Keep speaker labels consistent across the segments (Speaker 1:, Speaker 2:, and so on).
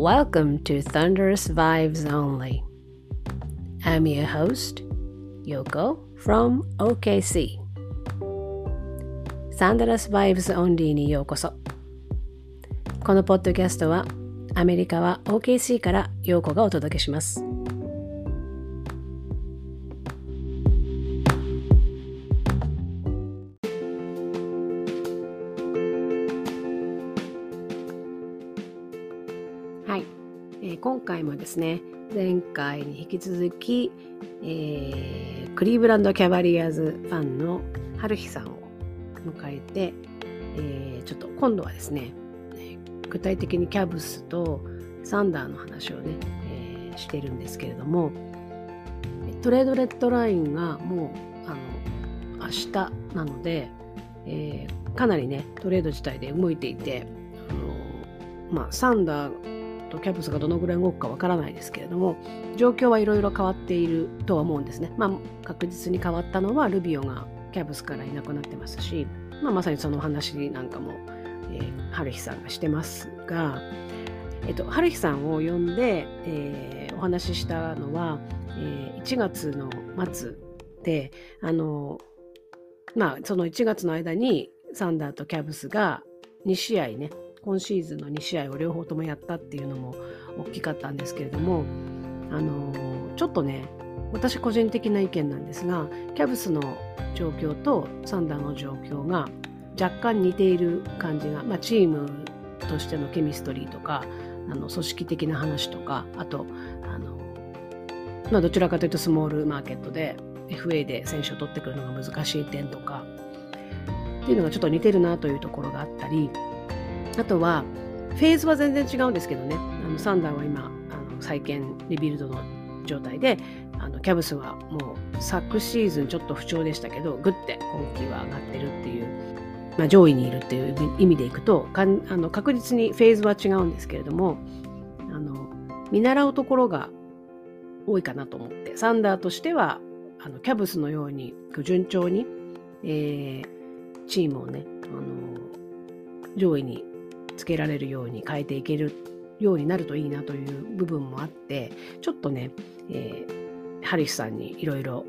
Speaker 1: Welcome to Thunderous Vibes Only. I'm your host, Yoko from OKC. Thunderous Vibes Only にようこそ。このポッドキャストはアメリカは OKC からヨーコがお届けします。回もですね前回に引き続き、えー、クリーブランドキャバリアーズファンの春日さんを迎えて、えー、ちょっと今度はですね具体的にキャブスとサンダーの話をね、えー、してるんですけれどもトレードレッドラインがもうあの明日なので、えー、かなりねトレード自体で動いていてあの、まあ、サンダーとキャブスがどのぐらい動くかわからないですけれども状況はいろいろ変わっているとは思うんですね。まあ、確実に変わったのはルビオがキャブスからいなくなってますし、まあ、まさにその話なんかもえー、春日さんがしてますが、えっと、春日さんを呼んで、えー、お話ししたのは、えー、1月の末であのまあその1月の間にサンダーとキャブスが2試合ね今シーズンの2試合を両方ともやったっていうのも大きかったんですけれどもあのちょっとね私個人的な意見なんですがキャブスの状況とサンダーの状況が若干似ている感じが、まあ、チームとしてのケミストリーとかあの組織的な話とかあとあの、まあ、どちらかというとスモールマーケットで FA で選手を取ってくるのが難しい点とかっていうのがちょっと似てるなというところがあったりあとはフェーズは全然違うんですけどね。あのサンダーは今あの再建リビルドの状態であのキャブスはもう昨シーズンちょっと不調でしたけどグッて今季は上がってるっていうまあ、上位にいるっていう意味でいくとかんあの確実にフェーズは違うんですけれどもあの見習うところが多いかなと思ってサンダーとしてはあのキャブスのように順調に、えー、チームをねあの上位につけられるように変えていけるようになるといいなという部分もあってちょっとね、えー、ハリスさんにいろいろ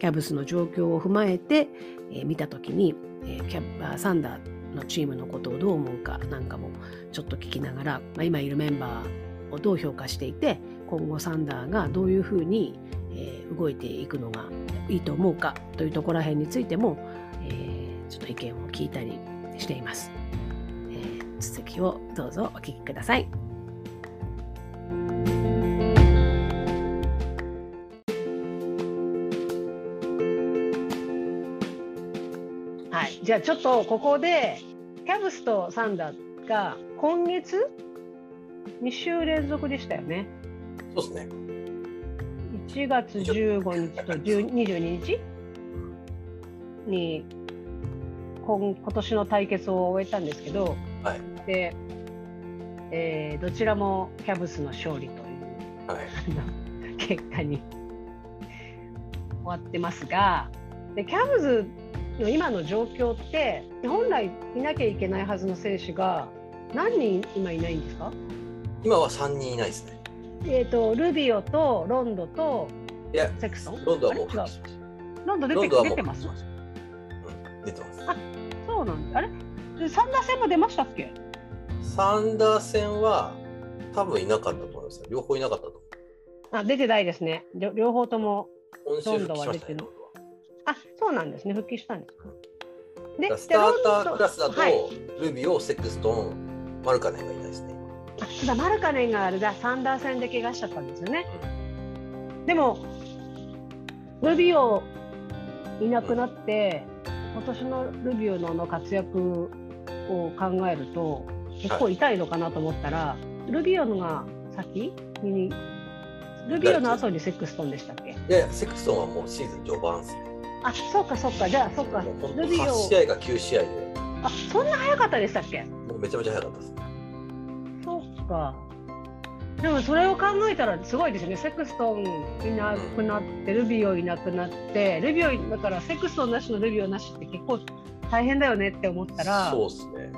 Speaker 1: キャブスの状況を踏まえて、えー、見た時にえー、キャサンダーのチームのことをどう思うかなんかもちょっと聞きながら、まあ、今いるメンバーをどう評価していて今後サンダーがどういうふうに、えー、動いていくのがいいと思うかというところら辺についても、えー、ちょっと意見を聞いたりしています、続きをどうぞお聞きください。じゃあちょっとここでキャブスとサンダーが今月2週連続でしたよね。
Speaker 2: そうですね。
Speaker 1: 1月15日と22日？に今今年の対決を終えたんですけど、
Speaker 2: はい、
Speaker 1: で、えー、どちらもキャブスの勝利という、
Speaker 2: はい、
Speaker 1: 結果に終わってますがでキャブズの今の状況って本来いなきゃいけないはずの選手が何人今いないんですか？
Speaker 2: 今は3人いないですね。
Speaker 1: えっ、ー、とルビオとロンドとセクソン？
Speaker 2: ロンドはもう
Speaker 1: ロンド出て出てます、う
Speaker 2: ん、出てます。
Speaker 1: あそうなんだ。あれ？サンダー戦も出ましたっけ？
Speaker 2: サンダー戦は多分いなかったと思います。両方いなかったと思う。
Speaker 1: あ出てないですね。両方とも
Speaker 2: ロンドは出て
Speaker 1: る。あそうなんですね。復帰したんですか。
Speaker 2: でスタータークラスだと、はい、ルビオセクストンマルカネンがいないですね。
Speaker 1: あただマルカネンがあれだ。サンダー戦で怪我しちゃったんですよね、うん、でもルビオいなくなって、うん、今年のルビオの活躍を考えると結構痛いのかなと思ったら、はい、ルビオのが先？にルビオの後にセクストンでしたっけ？い
Speaker 2: やいやセクストンはもうシーズン序盤ですね。
Speaker 1: あそうかそうか。じゃあそうか。
Speaker 2: ルビオ8試合が9試合で。
Speaker 1: あそんな早かったでしたっけ？
Speaker 2: もうめちゃめちゃ早かったです
Speaker 1: そうか。でもそれを考えたらすごいですね。セクストンいなくなって、ルビオいなくなってルビオだからセクストンなしのルビオなしって結構大変だよねって思ったら
Speaker 2: そうですね。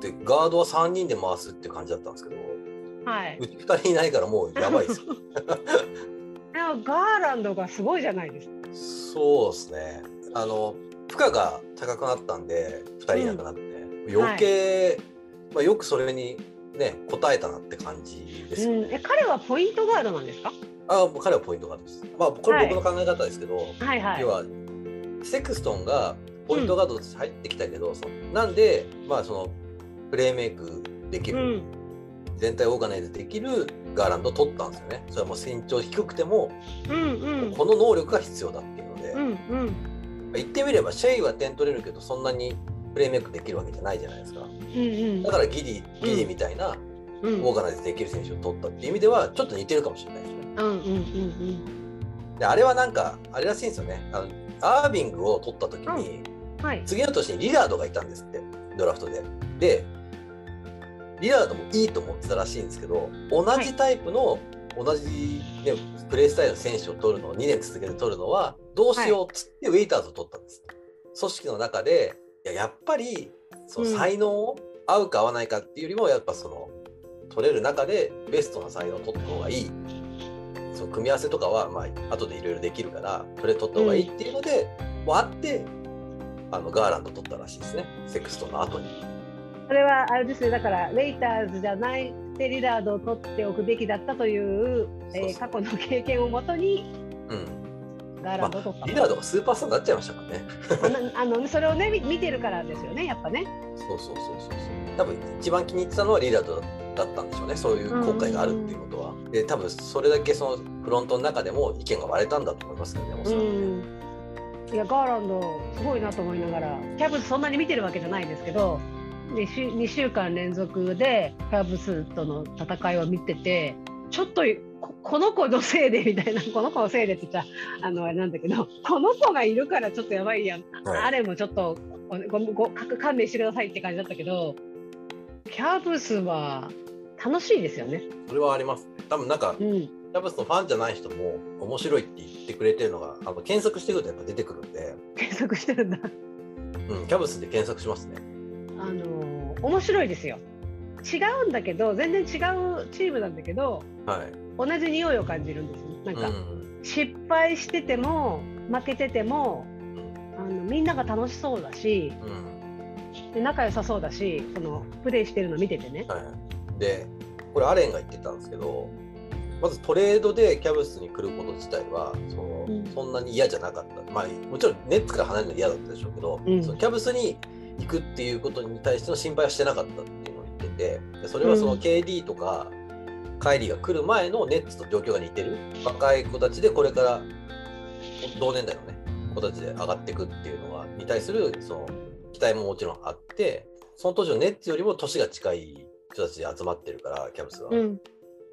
Speaker 2: でガードは3人で回すって感じだったんですけど
Speaker 1: はい、
Speaker 2: うち2人いないからもうやばいです。よ。
Speaker 1: でもガーランドがすごいじゃないですか。
Speaker 2: そうですね。あの負荷が高くなったんで2人いなくなって、うん、余計、はい、まあ、よくそれにね答えたなって感じですよ、ね、
Speaker 1: うん、え彼はポイントガードなんですか？
Speaker 2: あ彼はポイントガードです。まあこれ僕の考え方ですけど、はい、要はセクストンがポイントガードとして入ってきたけど、うん、なんでまあそのプレーメイクできる、うん、全体オーガナイズできるガーランドを取ったんですよね。それはもう身長低くても、
Speaker 1: うんうん、
Speaker 2: この能力が必要だっていうので、
Speaker 1: うんうん、
Speaker 2: 言ってみればシェイは点取れるけどそんなにプレーメイクできるわけじゃないじゃないですか。うん
Speaker 1: うん、
Speaker 2: だからギリギリみたいな、オーガナイズできる選手を取ったっていう意味ではちょっと似てるかもしれないですね。
Speaker 1: うんうんうんうん、
Speaker 2: であれはなんかあれらしいんですよね。あのアービングを取った時に、
Speaker 1: うんはい、
Speaker 2: 次の年にリラードがいたんですってドラフトで。でリラードもいいと思ってたらしいんですけど同じタイプの、同じ、ね、プレースタイルの選手を取るのを2年続けて取るのはどうしようっつってウェイターズを取ったんです。はい、組織の中でいややっぱりその才能を合うか合わないかっていうよりもやっぱその取れる中でベストな才能を取った方がいい。その組み合わせとかはまあ後でいろいろできるからそれ取った方がいいっていうので、うん、もあってあのガーランド取ったらしいですね。セクストの後に。
Speaker 1: それはあれですねだからレイターズじゃないテリラードを取っておくべきだったというえー、過去の経験をもとに、
Speaker 2: うん、
Speaker 1: ガーランドを取った、まあ、
Speaker 2: リラードがスーパースターになっちゃいましたから
Speaker 1: ね。あのそれをね見てるからですよねやっぱね。
Speaker 2: そうそうそうそう多分一番気に入ってたのはリラードだったんでしょうね。そういう後悔があるっていうことは、で多分それだけそのフロントの中でも意見が割れたんだと思いますけどねおそらくね、
Speaker 1: いやガーランドすごいなと思いながらキャブスそんなに見てるわけじゃないですけど 2, 週2週間連続でキャブスとの戦いを見ててちょっとこの子のせいでみたいな この子のせいでって言っちゃあのあれなんだけどこの子がいるからちょっとやばいやん、はい、あれもちょっとごご勘弁してくださいって感じだったけどキャブスは楽しいですよね。
Speaker 2: それはあります。多分なんか、うん、キャブスのファンじゃない人も面白いって言ってくれてるのがあの検索してくるとやっぱ出てくるんで。
Speaker 1: 検索してるんだ。
Speaker 2: うん、キャブスで検索しますね。
Speaker 1: あの面白いですよ。違うんだけど全然違うチームなんだけど、
Speaker 2: はい、
Speaker 1: 同じ匂いを感じるんですよ。なんか、うん、失敗してても負けててもあのみんなが楽しそうだし、うん、で仲良さそうだしそのプレーしてるの見ててね。
Speaker 2: はい、でこれアレンが言ってたんですけどまずトレードでキャブスに来ること自体はその、うん、そんなに嫌じゃなかった、まあ、もちろんネッツから離れるの嫌だったでしょうけど、そのキャブスに行くっていうことに対しての心配はしてなかったっていうのを言っててでそれはその KD とか、カイリーが来る前のネッツと状況が似てる若い子たちでこれから同年代のね子たちで上がっていくっていうのはに対するその期待ももちろんあってその当時のネッツよりも年が近い人たちで集まってるからキャブスは。
Speaker 1: うん、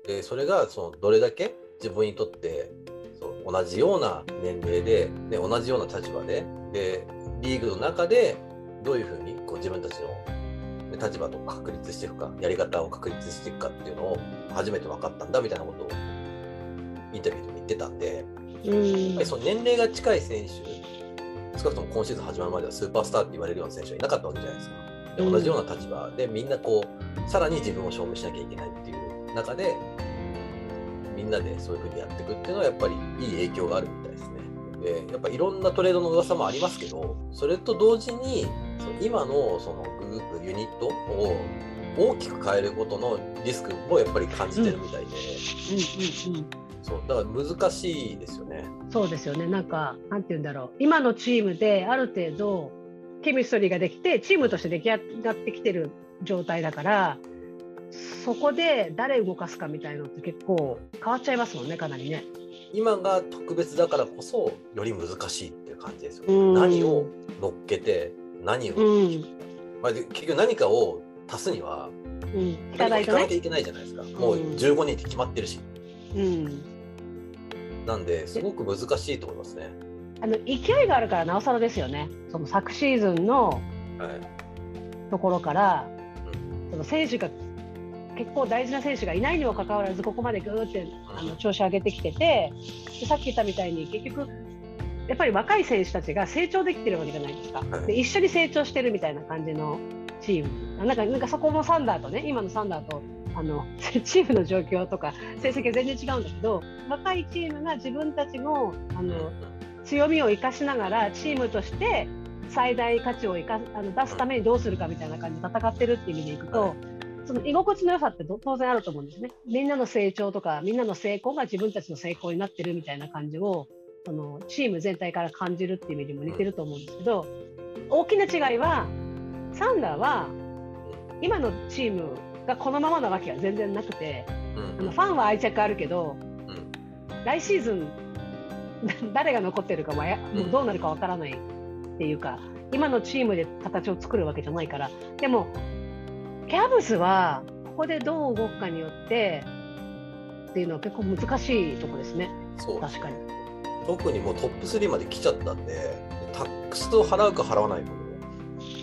Speaker 2: でそれがそのどれだけ自分にとってそう同じような年齢でで同じような立場ででリーグの中でどういうふうにこう自分たちの立場と確立していくかやり方を確立していくかっていうのを初めて分かったんだみたいなことをインタビューでも言ってたんで、やっぱりその年齢が近い選手少なくとも今シーズン始まるまではスーパースターって言われるような選手はいなかったわけじゃないですか。で同じような立場でみんなこうさらに自分を証明しなきゃいけないっていう中でみんなでそういうふうにやっていくっていうのはやっぱりいい影響があるみたいですね。でやっぱいろんなトレードの噂もありますけどそれと同時に今のそのグループユニットを大きく変えることのリスクもやっぱり感じてるみたいで、
Speaker 1: うんうんうんうん、
Speaker 2: そうだから難しいですよね。
Speaker 1: そうですよねなんかなんて言うんだろう今のチームである程度ケミストリーができてチームとして出来上がってきてる状態だからそこで誰動かすかみたいのって結構変わっちゃいますもんねかなりね。
Speaker 2: 今が特別だからこそより難しいっていう感じですよね。何を乗っけて何を、まあ、結局何かを足すには、
Speaker 1: うん、
Speaker 2: 聞かなきゃいけないじゃないですか、もう15人って決まってるし、
Speaker 1: うん、
Speaker 2: なんですごく難しいと思いますね。
Speaker 1: あの勢いがあるからなおさらですよね。その昨シーズンのところから、はい、その選手が結構大事な選手がいないにもかかわらずここまでぐーってあの調子上げてきててでさっき言ったみたいに結局やっぱり若い選手たちが成長できてるわけじゃないですか、で一緒に成長してるみたいな感じのチーム。なんかなんかそこもサンダーとね今のサンダーとあの チームの状況とか成績は全然違うんだけど若いチームが自分たちのあの強みを生かしながらチームとして最大価値を生かあの出すためにどうするかみたいな感じで戦ってるっていう意味でいくと、その居心地の良さって当然あると思うんですね。みんなの成長とかみんなの成功が自分たちの成功になってるみたいな感じをそのチーム全体から感じるっていう意味でも似てると思うんですけど大きな違いはサンダーは今のチームがこのままなわけは全然なくて、あのファンは愛着あるけど、来シーズン 誰が残ってるかももうどうなるかわからないっていうか今のチームで形を作るわけじゃないから。でもキャブスはここでどう動くかによってっていうのは結構難しいとこですね。そう確かに。
Speaker 2: 特にもうトップ3まで来ちゃったんでタックスと払うか払わないかも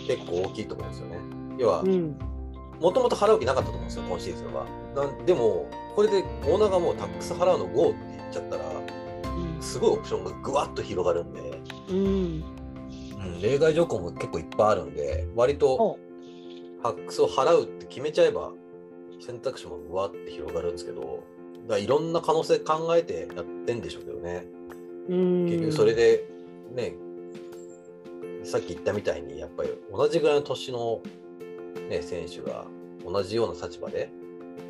Speaker 2: 結構大きいと思うんですよね。要は、もともと払う気なかったと思うんですよ今シーズンは。なんでもこれでオーナーがもうタックス払うの GO って言っちゃったら、うん、すごいオプションがぐわっと広がるんで、うん、うん、例外条項も結構いっぱいあるんで割とハックスを払うって決めちゃえば選択肢もうわって広がるんですけどだいろんな可能性考えてやってんでしょうけどね結局それでねさっき言ったみたいにやっぱり同じぐらいの年の、ね、選手が同じような立場で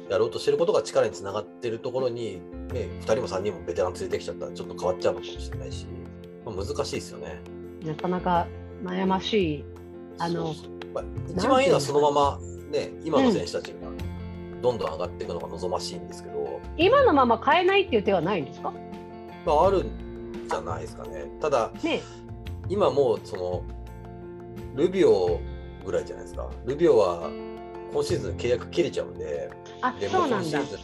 Speaker 2: やろうとしてることが力につながってるところに、ね、2人も3人もベテラン連れてきちゃったらちょっと変わっちゃうのかもしれないし、まあ、難しいですよね。
Speaker 1: なかなか悩ましいあの
Speaker 2: まあ、一番いいのはそのまま、ね、今の選手たちがどんどん上がっていくのが望ましいんですけど、うん、
Speaker 1: 今のまま変えないっていう手はないんですか、
Speaker 2: まあ、あるんじゃないですかね。ただ、ね、今もうそのルビオぐらいじゃないですか。ルビオは今シーズン契約切れちゃうんで、
Speaker 1: あでも今シーズン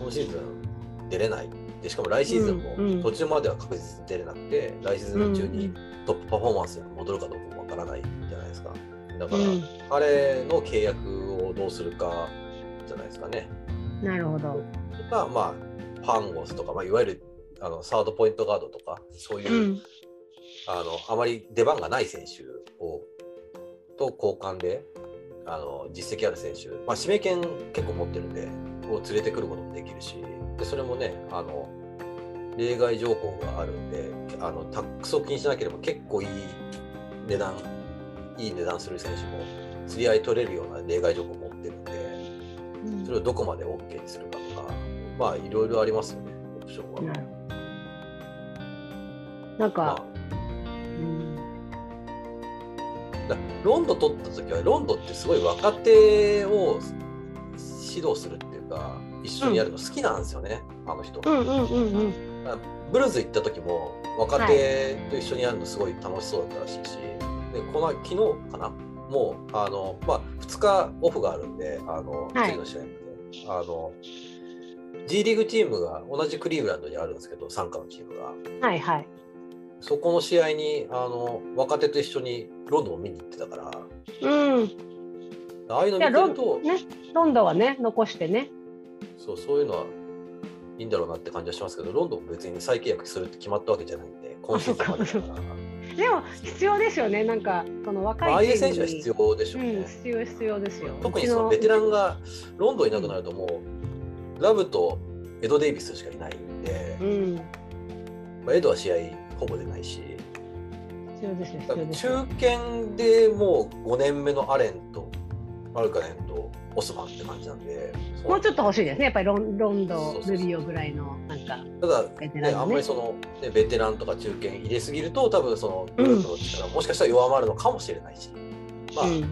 Speaker 2: 今シーズン出れない。でしかも来シーズンも途中までは確実に出れなくて、うんうん、来シーズン中にトップパフォーマンスに戻るかどうかもわからないじゃないですか。だから、うん、彼の契約をどうするかじゃないですかね。
Speaker 1: なるほど。
Speaker 2: とか、まあ、パンゴスとか、まあ、いわゆるあのサードポイントガードとか、そういう、うん、あのあまり出番がない選手をと交換であの実績ある選手、まあ、指名権結構持ってるんで、を連れてくることもできるし、でそれもね、あの例外条項があるんで、あのタックスを気にしなければ結構いい値段いい値段する選手も釣り合い取れるような例外条項を持ってるんで、それをどこまで OK にするかとか、まあいろいろありますよね、オプションは。
Speaker 1: なんか、まあ、
Speaker 2: ロンド取った時はロンドってすごい若手を指導するっていうか一緒にやるの好きなんですよね、うん、あの人。
Speaker 1: うんうんうんうん、
Speaker 2: ブルーズ行った時も若手と一緒にやるのすごい楽しそうだったらしいし、でこの昨日かな？もうあの、まあ、2日オフがあるんであの、はい、次の試合まで。あの G リーグチームが同じクリーブランドにあるんですけど傘下のチーム
Speaker 1: が。はいはい。
Speaker 2: そこの試合にあの若手と一緒にロンドンを見に行ってたから、
Speaker 1: うん、
Speaker 2: ああいうの見てると、
Speaker 1: ね、ロンドンはね残してね。
Speaker 2: そうそういうのはいいんだろうなって感じはしますけどロンドンも別に再契約するって決まったわけじゃないんで今シーズンまでだから。
Speaker 1: でも必要ですよね、なんかその若い、
Speaker 2: ああいう選手は必要でしょうね。
Speaker 1: うん、必要必要ですよ。
Speaker 2: 特にそのベテランがロンドンいなくなるともうラブとエド・デイビスしかいないんで、うん、まあ、エドは試合ほぼ出ないし。
Speaker 1: 必要ですよ
Speaker 2: 中堅でもう5年目のアレンとマルカネンとオスマンって感じなんで。
Speaker 1: もうちょっと欲しいですね。やっぱりロンロンドルビオぐらいのなんか
Speaker 2: ただ、ね、ね、あんまりその、ね、ベテランとか中堅入れすぎると多分そのグループの力、うん、もしかしたら弱まるのかもしれないし。まあ、うん、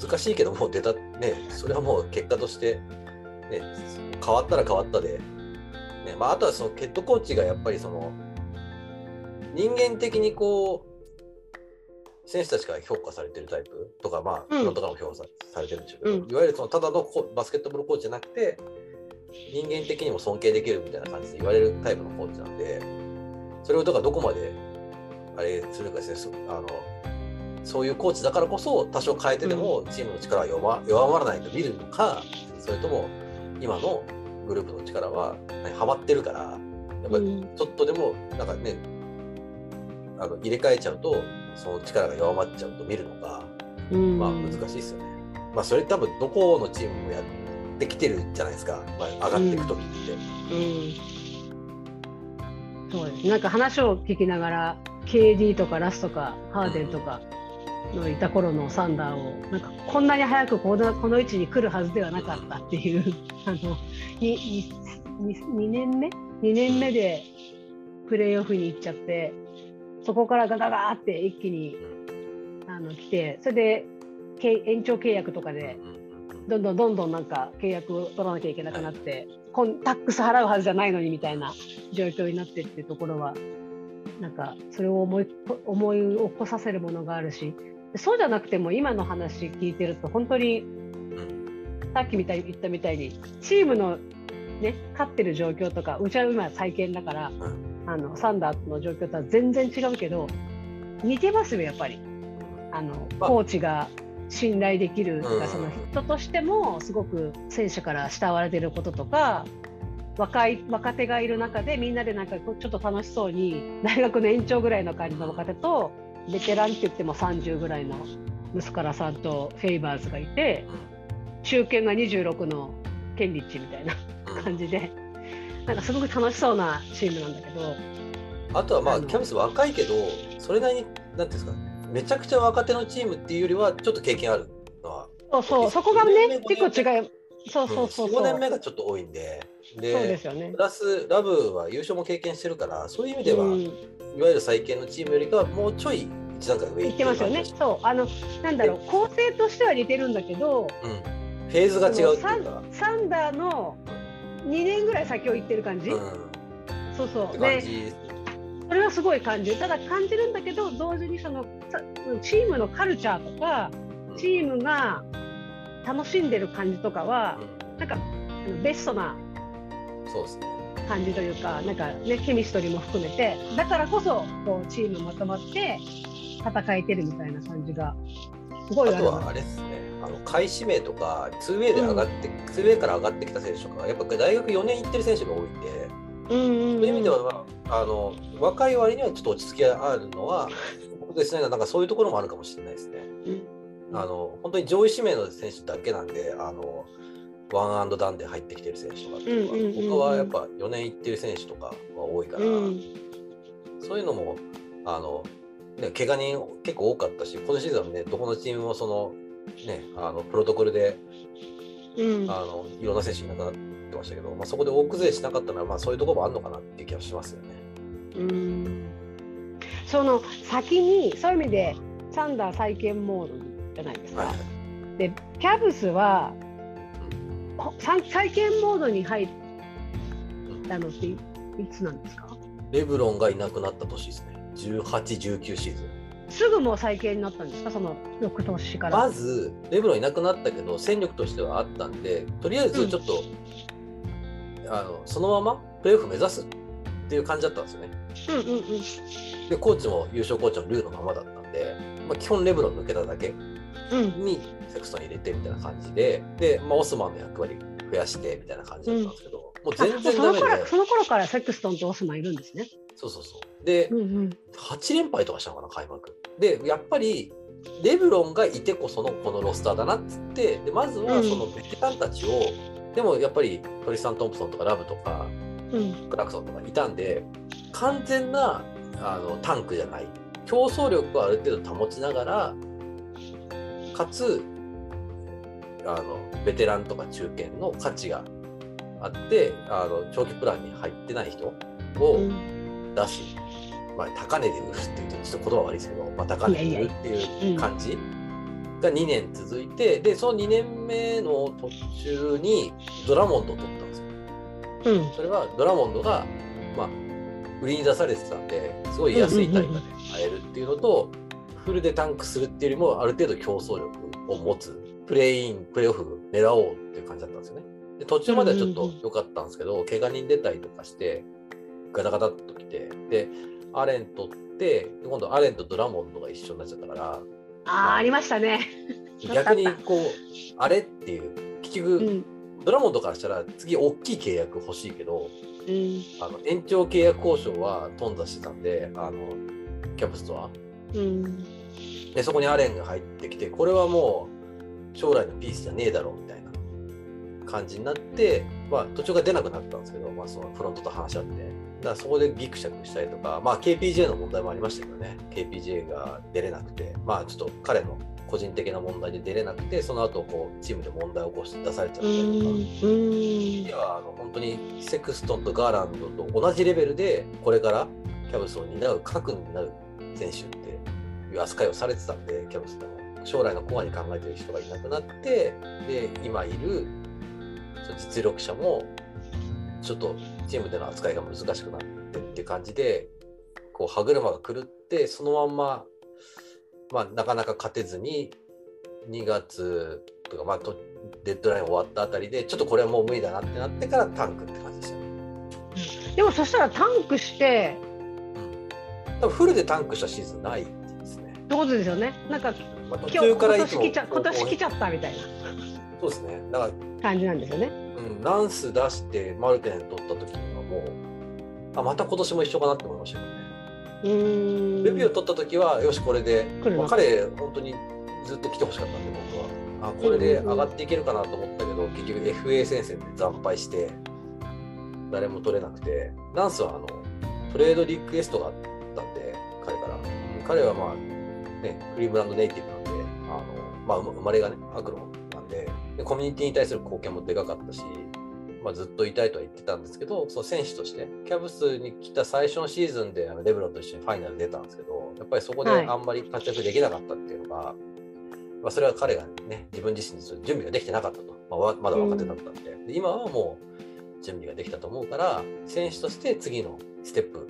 Speaker 2: 難しいけどもう出たねそれはもう結果として、ね、変わったら変わったで、ねまあ、あとはそのヘッドコーチがやっぱりその人間的にこう選手たちから評価されてるタイプとか、まあ、フロントからも評価されてるんでしょうけど、うん、いわゆるそのただのバスケットボールコーチじゃなくて、人間的にも尊敬できるみたいな感じで言われるタイプのコーチなんで、それをだからどこまであれするかですね、あのそういうコーチだからこそ、多少変えてでもチームの力は弱弱まらないと見るのか、それとも今のグループの力は、ね、はまってるから、やっぱりちょっとでもなんかね、あの入れ替えちゃうと、その力が弱まっちゃうと見るのが、まあ難しいですよね。まあそれ多分どこのチームもやってきてるじゃないですか、まあ、上がっていく時って。
Speaker 1: うん、そうです。なんか話を聞きながら KD とかラスとかハーデンとかのいた頃のサンダーをなんかこんなに早くこのこの位置に来るはずではなかったっていう あの 2, 2年目？2年目でプレーオフに行っちゃってそこからガガガーって一気にあの来てそれで延長契約とかでどんどんどんどんなんか契約を取らなきゃいけなくなって、はい、タックス払うはずじゃないのにみたいな状況になってっていうところはなんかそれを思い思い起こさせるものがあるしそうじゃなくても今の話聞いてると本当にさっきみたいに言ったみたいにチームの、ね、勝ってる状況とかうちは今再建だから、あのサンダーの状況とは全然違うけど似てますよやっぱり。あのコーチが信頼できるとか、その人としてもすごく選手から慕われてることとか若い若手がいる中でみんなでなんかちょっと楽しそうに大学の延長ぐらいの感じの若手とベテランって言っても30ぐらいのムスカラさんとフェイバーズがいて中堅が26のケンリッチみたいな感じでなんかすごく楽しそうなチームなんだけど。
Speaker 2: あとはまあキャベツ若いけどそれなりに何ていうんですかめちゃくちゃ若手のチームっていうよりはちょっと経験あるのは
Speaker 1: そうそうそこがね結構違いそうそうそう
Speaker 2: そう、5年目がちょっと多いんで。
Speaker 1: でそうですよね。
Speaker 2: プラスラブは優勝も経験してるからそういう意味では、うん。いわゆる再建のチームよりかはもうちょい一段階上
Speaker 1: いってます。よね。そうあのなんだろう構成としては似てるんだけど、
Speaker 2: うん、フェーズが違うっていう
Speaker 1: か。サンダーの2年ぐらい先を行ってる感じ、うん、そうそう。でそれはすごい感じ。るただ感じるんだけど同時にそのチームのカルチャーとかチームが楽しんでる感じとかは、うん、なんかベストな感じというかなんか、ね、ケミストリーも含めてだからこそこうチームまとまって戦えてるみたいな感じがすごい
Speaker 2: あとはあれですね。あの開始名とか 2way で上がって、うん、2way から上がってきた選手とかやっぱ大学4年行ってる選手が多いんで、
Speaker 1: うんうんうん、
Speaker 2: そういう意味ではあの若い割にはちょっと落ち着きがあるのは僕ですねなんかそういうところもあるかもしれないですね。うん、あの本当に上位指名の選手だけなんであのワンアンドダンで入ってきてる選手とかっていうのは、僕はやっぱ4年行ってる選手とかが多いから、うん、そういうのもあの、ね、怪我人結構多かったし今シーズンはねどこのチームもその、ね、あのプロトコルで、うん、あのいろんな選手いなくなってましたけど、まあ、そこで大崩れしなかったのは、まあ、そういうところもあるのかなっていう気がしますよね。
Speaker 1: うんその先にそういう意味でサンダー再建モードじゃないですか。はい、でキャブスは再建モードに入ったのっていつなんですか？
Speaker 2: レブロンがいなくなった年ですね。18、19シーズン。
Speaker 1: すぐもう再建になったんですか、その翌年から。
Speaker 2: まず、レブロンいなくなったけど、戦力としてはあったんで、とりあえずちょっと、うん、あのそのままプレーオフ目指すっていう感じだったんですよね。
Speaker 1: うんうんうん、
Speaker 2: で、コーチも優勝コーチのルーのままだったんで、まあ、基本レブロン抜けただけにセクストン入れてみたいな感じで、で、まあ、オスマンの役割増やしてみたいな感じだったんですけど、うん、もう全然ダメ
Speaker 1: でその頃からセクストンとオスマンいるんですね。
Speaker 2: そうそうそう。で、うんうん、8連敗とかしたのかな、開幕。で、やっぱり、レブロンがいてこそのこのロスターだなっつってでまずはそのベテランたちを、うん、でもやっぱりトリスタン・トンプソンとかラブとか、うん、クラクソンとかいたんで完全なあのタンクじゃない競争力をある程度保ちながらかつあのベテランとか中堅の価値があってあの長期プランに入ってない人を出し、うん、まあ、高値で売るっていうとちょっと言葉悪いですけど、まあ、高値で売るっていう感じが2年続いてでその2年目の途中にドラモンドを取ったんですよ。うん、それはドラモンドが、まあ、売りに出されてたんですごい安い単価で買えるっていうのと、フルでタンクするっていうよりもある程度競争力を持つプレイインプレーオフ狙おうっていう感じだったんですよね。で途中まではちょっと良かったんですけど、うんうん、怪我人出たりとかしてガタガタっときてでアレン取って今度アレンとドラモンドが一緒になっちゃったから
Speaker 1: あ、まあ、ありましたね。
Speaker 2: 逆にこうあれっていう結局、うん、ドラモンドからしたら次大きい契約欲しいけど、
Speaker 1: うん、
Speaker 2: あの延長契約交渉は頓挫してたんであのキャプスとは。
Speaker 1: うん、
Speaker 2: でそこにアレンが入ってきてこれはもう将来のピースじゃねえだろうみたいな感じになって、まあ、途中から出なくなったんですけど、まあ、そのフロントと話し合って、だからそこでギクシャクしたりとか、まあ、KPJ の問題もありましたけどね、KPJ が出れなくて、まあ、ちょっと彼の個人的な問題で出れなくて、その後こうチームで問題を起こして出されちゃった
Speaker 1: う
Speaker 2: りとか。
Speaker 1: ん
Speaker 2: いやあの本当にセクストンとガーランドと同じレベルでこれからキャブスを担う核になる選手っていう扱いをされてたんでキャブスでも将来のコアに考えてる人がいなくなってで今いる実力者もちょっとチームでの扱いが難しくなってっていう感じでこう歯車が狂ってそのまんま、まあ、なかなか勝てずに2月とか、まあ、とデッドライン終わったあたりでちょっとこれはもう無理だなってなってからタンクって感じでしたね。
Speaker 1: でもそしたらタンクして
Speaker 2: 多分フルでタンクしたシーズンないですね。
Speaker 1: ってことですよねなんか
Speaker 2: まあ、途
Speaker 1: 今日
Speaker 2: 中から
Speaker 1: 今年来ちゃったみたい
Speaker 2: そうですね。だから、
Speaker 1: な感じなんですよね。
Speaker 2: うん、ランス出してマルテン取った時にはもうあまた今年も一緒かなって思いましたけどね。
Speaker 1: うーん
Speaker 2: ルビーを取った時はよしこれで、まあ彼本当にずっと来てほしかったんで僕はあこれで上がっていけるかなと思ったけど、結局 FA 戦線で惨敗して誰も取れなくてランスはあのトレードリクエストがあったんで彼から、うん彼はまあねクリーブランドネイティブなんであの、まあ、生まれがねアクロンででコミュニティに対する貢献もでかかったし、まあ、ずっといたいとは言ってたんですけどその選手としてキャブスに来た最初のシーズンであのレブロンと一緒にファイナル出たんですけどやっぱりそこで
Speaker 1: はい。
Speaker 2: あんまり活躍できなかったっていうのが、まあ、それは彼がね自分自身で準備ができてなかったと、まあわ、まだ若手だったんで。で今はもう準備ができたと思うから選手として次のステップ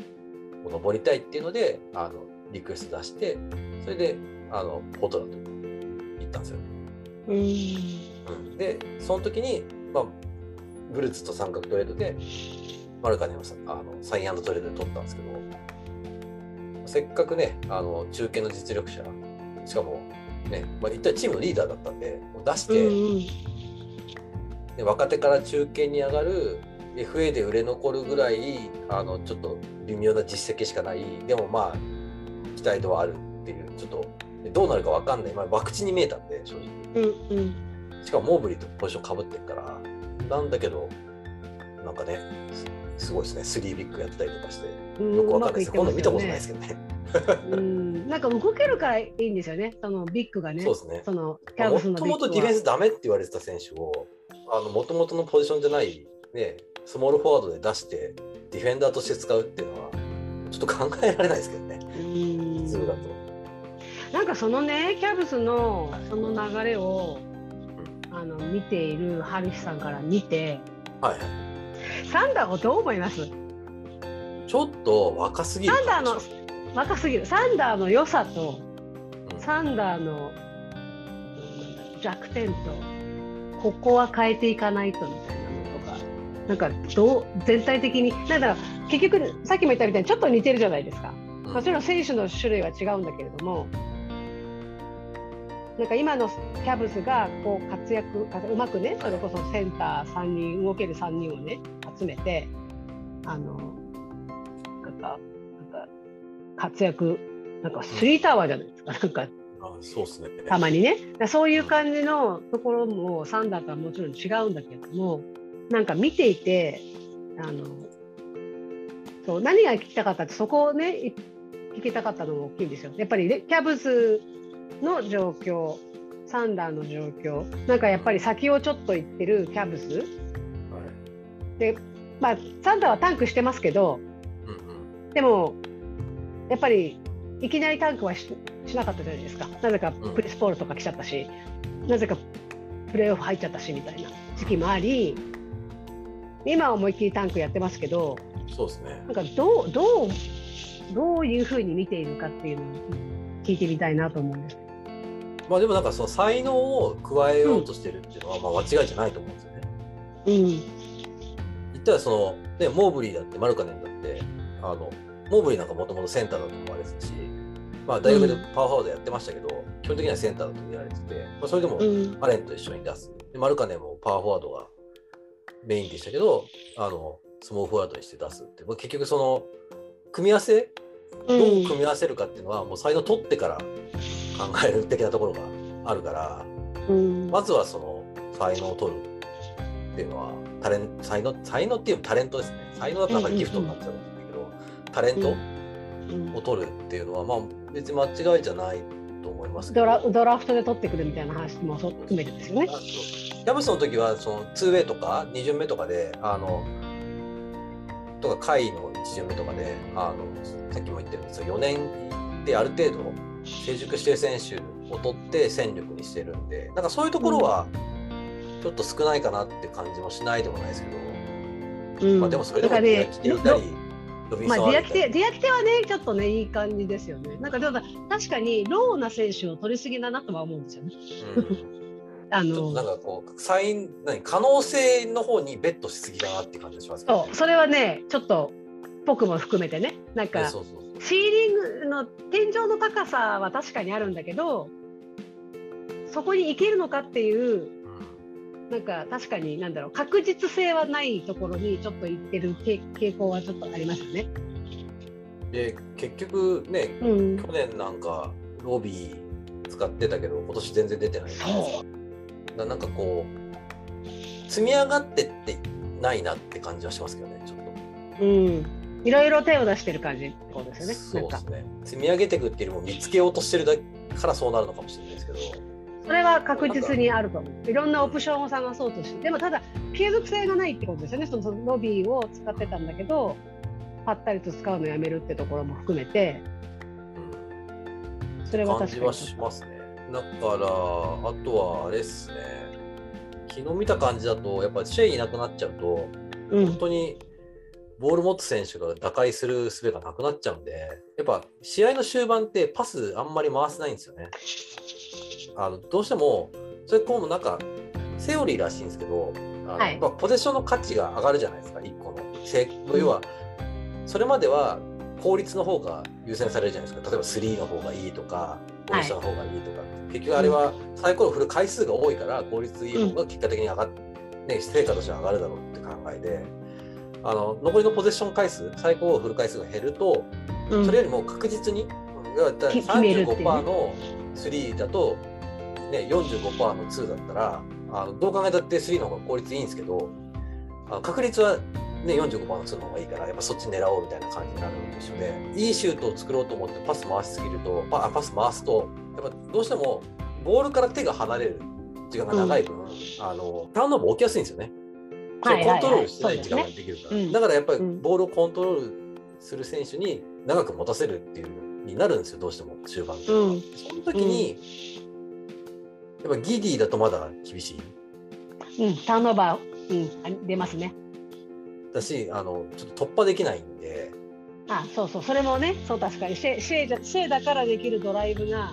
Speaker 2: を登りたいっていうのであのリクエスト出してそれであのポートランドに行ったんですよ。
Speaker 1: うーん
Speaker 2: うんでその時に、まあ、ブルーツと三角トレードでマルカネをさあのサイントレードで取ったんですけどせっかくねあの中堅の実力者しかもね、まあ、一体チームのリーダーだったんで出して、
Speaker 1: うんうん。
Speaker 2: で若手から中堅に上がる FA で売れ残るぐらいあのちょっと微妙な実績しかない。でもまあ期待度はあるっていうちょっとでどうなるか分かんない、まあ、博打に見えたんで正直。
Speaker 1: うんうん
Speaker 2: しかもモーブリーとポジションかぶってるからなんだけどなんかねすすごいですね。スリービッグやってたりとかして
Speaker 1: うん
Speaker 2: よくわかんな
Speaker 1: ね。
Speaker 2: 今度見たことないですけどね。
Speaker 1: うん。なんか動けるからいいんですよね、そのビッグがね。
Speaker 2: そうですね。
Speaker 1: そのキャ
Speaker 2: もともとディフェンスダメって言われてた選手をあのもともとのポジションじゃない、ね、スモールフォワードで出してディフェンダーとして使うっていうのはちょっと考えられないですけどね。
Speaker 1: うん。
Speaker 2: 普通だと。
Speaker 1: なんかそのね、キャブスのその流れをあの見ているハルヒさんから見て、
Speaker 2: はい。はい
Speaker 1: サンダーをどう思います？
Speaker 2: ちょっと若すぎる
Speaker 1: サンダーの若すぎる。サンダーの良さと、
Speaker 2: うん。
Speaker 1: サンダーのうん弱点と、ここは変えていかないとみたいなのとか、なんかどう全体的に、なんだろう結局、さっきも言ったみたいにちょっと似てるじゃないですか。
Speaker 2: うん。
Speaker 1: もちろん選手の種類は違うんだけれども、なんか今のキャブスがこう活躍、うまくね、それこそセンター3人、動ける3人をね、集めて、あの、なんか、なんか活躍、なんかスリータワーじゃないですか、なんか
Speaker 2: あそうですね。
Speaker 1: たまにね。そういう感じのところもサンダーとはもちろん違うんだけども、なんか見ていて、あの、そう、何が聞きたかったって、そこをね、い聞きたかったのも大きいんですよ。やっぱりねキャブスの状況、サンダーの状況、なんかやっぱり先をちょっと行ってるキャブス。
Speaker 2: はい
Speaker 1: で、まあ、サンダーはタンクしてますけど、
Speaker 2: うんうん
Speaker 1: でも、やっぱりいきなりタンクはししなかったじゃないですか。なぜかプレスポールとか来ちゃったし、なぜかプレーオフ入っちゃったしみたいな時期もあり、今は思いっきりタンクやってますけど、
Speaker 2: そうですね。
Speaker 1: なんかどう、どう、どういうふうに見ているかっていうのを聞いてみたいなと思うんです。
Speaker 2: まあでもなんかその才能を加えようとしてるっていうのはまあ間違いじゃないと思うんですよね。
Speaker 1: うん。
Speaker 2: 言ったらその、ね、モーブリーだってマルカネンだってあのモーブリーなんかもともとセンターだと思われてたし、まあ、大学でパワーフォワードやってましたけど、基本的にはセンターだと言われてて、まあ、それでも
Speaker 1: うん。
Speaker 2: アレンと一緒に出すでマルカネンもパワーフォワードがメインでしたけどあのスモールフォワードにして出すって、まあ、結局その組み合わせどう組み合わせるかっていうのはもう才能取ってから考える的なところがあるから
Speaker 1: うん。
Speaker 2: まずはその才能を取るっっていうのはタレン才能才能っていうタレントですね。才能だとなんかギフトになっちゃうんだけど、タレント
Speaker 1: うん。
Speaker 2: を取るっていうのは、まあ別に間違いじゃないと思います
Speaker 1: ドラドラフトで取ってくるみたいな話も含めてですよね。
Speaker 2: ヤブスの時はその2ウェイとか2巡目とかであのとか下位の1巡目とかであのさっきも言ってるんですよ4年である程度成熟してる選手を取って戦力にしてるんでなんかそういうところはちょっと少ないかなって感じもしないでもないですけど、
Speaker 1: うん。
Speaker 2: まあ、でもそれでも
Speaker 1: だからね
Speaker 2: ディアキテいたり
Speaker 1: まあ、
Speaker 2: ソン
Speaker 1: ディアキテ、ディアキテはね、ちょっとね、いい感じですよね。なんか、でも確かに、 raw な選手を取りすぎだなとは思うんですよね。
Speaker 2: うん。
Speaker 1: あ
Speaker 2: ちょっとなん
Speaker 1: の、
Speaker 2: かこうサイン何可能性の方にベットしすぎだなって感じがしますね。
Speaker 1: そう、それはね、ちょっと、僕も含めてね、なん
Speaker 2: ね
Speaker 1: か、
Speaker 2: そうそう
Speaker 1: シーリングの天井の高さは確かにあるんだけど、そこに行けるのかっていう、
Speaker 2: うん
Speaker 1: なんか確かに、なんだろう、確実性はないところにちょっと行ってる傾傾向はちょっとありますよね。
Speaker 2: で結局ね
Speaker 1: うん。
Speaker 2: 去年なんかロビー使ってたけど今年全然出てないじゃないですかななんかこう積み上がってってないなって感じはしますけどねちょっと
Speaker 1: うん。いろいろ手を出してる感じ。ってことですよね。
Speaker 2: そうですね。積み上げていくっていうよりも見つけようとしてるだからそうなるのかもしれないですけど。
Speaker 1: それは確実にあると思う。いろんなオプションを探そうとして、でもただ継続性がないってことですよね。そのロビーを使ってたんだけど、ぱったりと使うのやめるってところも含めて、それは確かに。
Speaker 2: 感じはしますね。だからあとはあれっすね。昨日見た感じだとやっぱシェイいなくなっちゃうと
Speaker 1: うん。
Speaker 2: 本当にボール持つ選手が打開する術がなくなっちゃうんで、やっぱ試合の終盤ってパスあんまり回せないんですよね。あのどうしても、それこうなんかセオリーらしいんですけど、あの
Speaker 1: はい
Speaker 2: ポゼッションの価値が上がるじゃないですか、1個の。成要は、それまでは効率の方が優先されるじゃないですか。例えば3の方がいいとか、ポゼッションの方がいいとか。結局あれはサイコロ振る回数が多いから効率いい方が結果的に上がっね、成果として上がるだろうって考えで、あの残りのポゼッション回数、サイコロを振る回数が減ると、
Speaker 1: うん。
Speaker 2: それよりも確実に、要はだ
Speaker 1: き決めるっていうね。
Speaker 2: 35%の3だと、ね、45%の2だったら、あのどう考えたって3の方が効率いいんですけど、あの確率は、ね、45%の2の方がいいから、やっぱそっち狙おうみたいな感じになるのと一緒で、いいシュートを作ろうと思ってパス回しすぎると、パあパス回すと、やっぱどうしてもボールから手が離れる時間が長い分、あのターンオーバー起きやすいんですよね。コントロールしてない時間ができるから、
Speaker 1: ねうん。
Speaker 2: だからやっぱり
Speaker 1: うん。
Speaker 2: ボールをコントロールする選手に長く持たせるっていうになるんですよどうしても終盤って。いうのは
Speaker 1: うん。
Speaker 2: その時に、やっぱギディだとまだ厳しい。
Speaker 1: うん、ターンオーバー、うん、あ出ますね。
Speaker 2: だしあのちょっと突破できないんで、
Speaker 1: あ、そうそう、それもね、そう確かに。シェシェイじゃシェイだからできるドライブが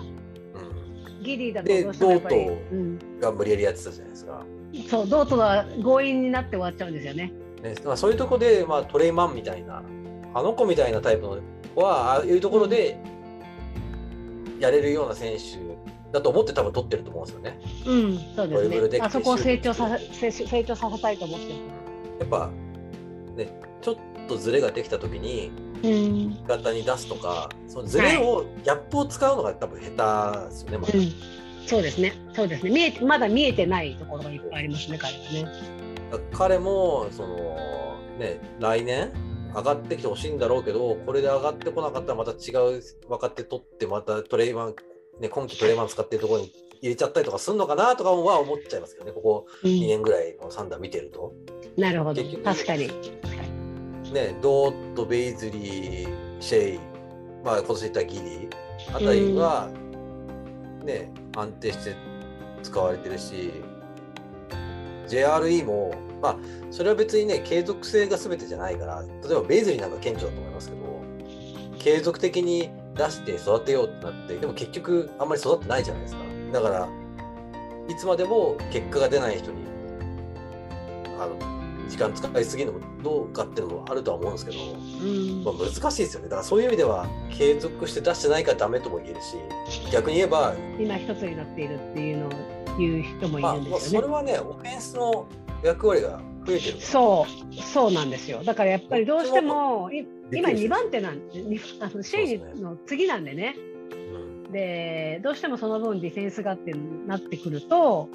Speaker 2: う
Speaker 1: ギリだと
Speaker 2: で
Speaker 1: どうしてもやっぱり、うん、
Speaker 2: ん、が無理やりやってたじゃないですか。
Speaker 1: そう、ドートは強引になって終わっちゃうんですよね。
Speaker 2: ねまあ、そういうところで、まあ、トレイマンみたいなあの子みたいなタイプの子はああいうところでやれるような選手だと思って多分取ってると思うんですよね。
Speaker 1: うん、そう
Speaker 2: で
Speaker 1: ですね。あそこを成長させ成成長させたいと思ってる。
Speaker 2: やっぱねちょっとズレができた時に
Speaker 1: うん、
Speaker 2: 味方に出すとかそのズレを、ギャップを使うのが多分下手ですよね、まだ
Speaker 1: うん、そうですね。そうですね。見えてまだ見えてないところがいっぱいありますね、彼はね。
Speaker 2: 彼もそのね来年上がってきてほしいんだろうけどこれで上がってこなかったらまた違う若手取ってまたトレイマン、ね、今季トレイマン使ってるところに入れちゃったりとかするのかなとかは思っちゃいますけどねここ
Speaker 1: う
Speaker 2: 2
Speaker 1: ん、
Speaker 2: 年ぐらいのサンダー見てると。
Speaker 1: なるほど確かに。
Speaker 2: ね、ドーッとベイズリー、シェイ、まあ、今年言ったギリあたりは、ね、安定して使われてるし、JRE も、まあ、それは別にね、継続性が全てじゃないから、例えばベイズリーなんか顕著だと思いますけど、継続的に出して育てようってなって、でも結局あんまり育ってないじゃないですか。だから、いつまでも結果が出ない人に、あの、時間使いすぎるのもどうかっていうのもあるとは思うんですけど、
Speaker 1: うん
Speaker 2: まあ、難しいですよね。だからそういう意味では継続して出してないからダメとも言えるし、逆に言えば、
Speaker 1: 今一つになっているっていうのを言う人もい
Speaker 2: まあ、
Speaker 1: るんですよね。
Speaker 2: それはね、オフェンスの役割が増えてる。
Speaker 1: そう、そうなんですよ。だからやっぱりどうしても、い今2
Speaker 2: びっくりした
Speaker 1: 番手なんあのシェイの次なんでね。
Speaker 2: うん
Speaker 1: で、どうしてもその分ディフェンスがってなってくると、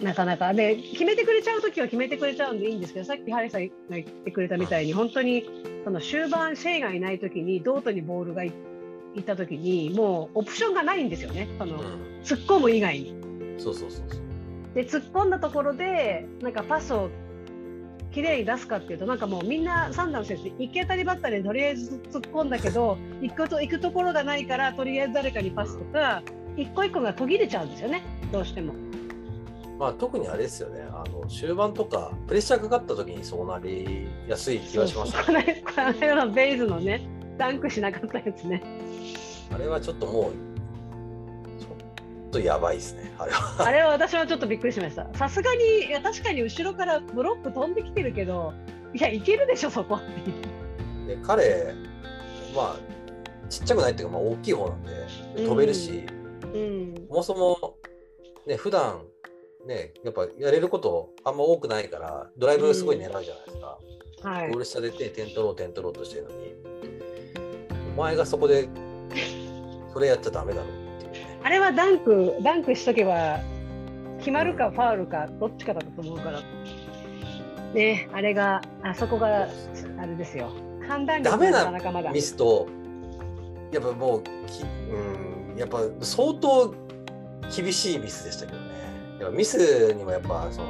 Speaker 1: なかなかで決めてくれちゃう時は決めてくれちゃうんでいいんですけどさっきハリーさんが言ってくれたみたいに本当にその終盤シェイがいない時にドートにボールがいいった時にもうオプションがないんですよねその
Speaker 2: うん
Speaker 1: 突っ込む以外に。
Speaker 2: そうそうそうそう。
Speaker 1: で突っ込んだところでなんかパスをきれいに出すかっていうとなんかもうみんなサンダーの選手行き当たりばったりでとりあえず突っ込んだけど行くと行くところがないからとりあえず誰かにパスとか一個一個が途切れちゃうんですよねどうしても。
Speaker 2: まあ特にあれですよね、あの終盤とかプレッシャーかかった時にそうなりやすい気がしました。
Speaker 1: このこの間のベイズのねダンクしなかったやつね。
Speaker 2: あれはちょっともう、ちょっとやばいですね、あれは。
Speaker 1: あれは私はちょっとびっくりしました。さすがにいや確かに後ろからブロック飛んできてるけどいやいけるでしょそこ。
Speaker 2: で彼、まあ、ちっちゃくないっていうか、まあ、大きい方なんで、で飛べるし、
Speaker 1: うん
Speaker 2: そもそも、ね、普段ね、やっぱやれることあんま多くないから、ドライブすごい狙うじゃないですか。
Speaker 1: はい
Speaker 2: ゴール下で手点取ろう、点取ろうとしてるのに、お前がそこで、それやっちゃダメだろうっていうね。
Speaker 1: あれはダンク、ダンクしとけば、決まるかファウルか、どっちかだと思うから。ね、あれが、あそこが、あれですよ。判断力
Speaker 2: ダメな
Speaker 1: なかなかまだ。
Speaker 2: ミスと、やっぱもうき、うん、やっぱ相当厳しいミスでしたけどね。やっぱミスにもやっぱその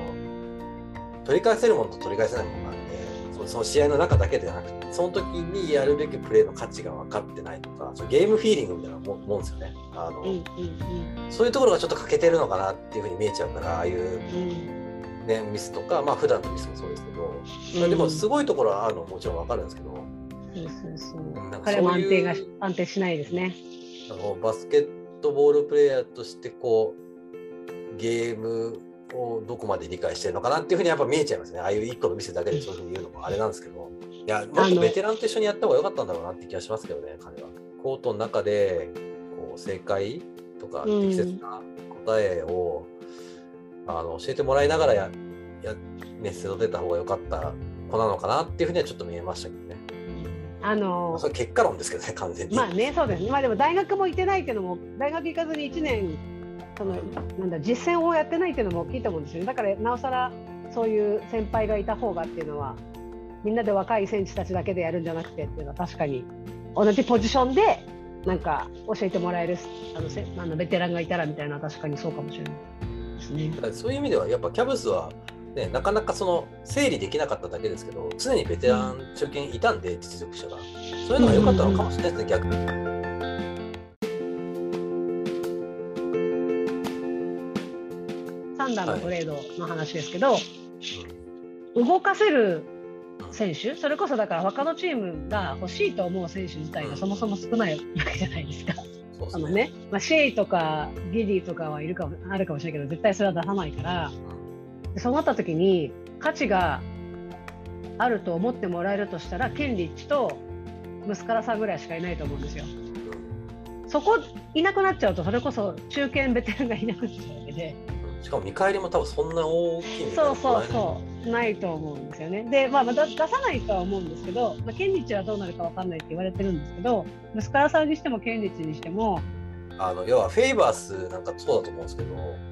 Speaker 2: 取り返せるものと取り返せないものがあってそのその試合の中だけではなくてその時にやるべきプレーの価値が分かってないとかゲームフィーリングみたいなもんもんですよね。あの、
Speaker 1: うんうん
Speaker 2: そういうところがちょっと欠けてるのかなっていうふうに見えちゃうからああいう、
Speaker 1: うん。うん
Speaker 2: ね、ミスとかまあ普段のミスもそうですけど、でもすごいところはあるのももちろん分かるんですけど
Speaker 1: そうそうそう。
Speaker 2: なんか
Speaker 1: 彼も安定が安定しないですね。
Speaker 2: あのバスケットボールプレーヤーとしてこうゲームをどこまで理解してるのかなっていうふうにやっぱ見えちゃいますね。ああいう一個の店だけでそういうふうに言うのもあれなんですけど。いや、もっとベテランと一緒にやった方が良かったんだろうなって気がしますけどね、彼は。コートの中でこう正解とか
Speaker 1: うん
Speaker 2: 適切な答えを、あの教えてもらいながらや、やね、捨て出た方が良かった子なのかなっていうふうにはちょっと見えましたけどね。
Speaker 1: あの
Speaker 2: それ結果論ですけどね、完全に。
Speaker 1: まあね、そうですね。まあでも大学も行ってないっていうのも、大学行かずに1年、そのなんだ実践をやってないっていうのも大きいと思うんですよね。だからなおさらそういう先輩がいた方がっていうのは、みんなで若い選手たちだけでやるんじゃなくてっていうのは確かに同じポジションでなんか教えてもらえるあのせあのベテランがいたらみたいな確かにそうかもしれないですね。
Speaker 2: そういう意味ではやっぱキャブスは、ね、なかなかその整理できなかっただけですけど常にベテラン中堅いたんで実力者がそういうのが良かったのかもしれないですね、逆に。
Speaker 1: ダーのトレードの話ですけど、動かせる選手、それこそだから他のチームが欲しいと思う選手自体がそもそも少ないわけじゃないですか。あのね、まあ、シェイとかギディとかはいるかもあるかもしれないけど絶対それは出さないからでそうなった時に価値があると思ってもらえるとしたらケンリッチとムスカラさんぐらいしかいないと思うんですよ。そこいなくなっちゃうとそれこそ中堅ベテランがいなくなっちゃうわけで。
Speaker 2: しかも見返りも多分そんな大きい
Speaker 1: そうそうそう、ないと思うんですよね。で、まあ、ま出さないとは思うんですけど、まあ、ケンリッチはどうなるかわかんないって言われてるんですけど、息子さんにしてもケンリッチにしても、
Speaker 2: あの要はフェイバースなんかそうだと思うんですけど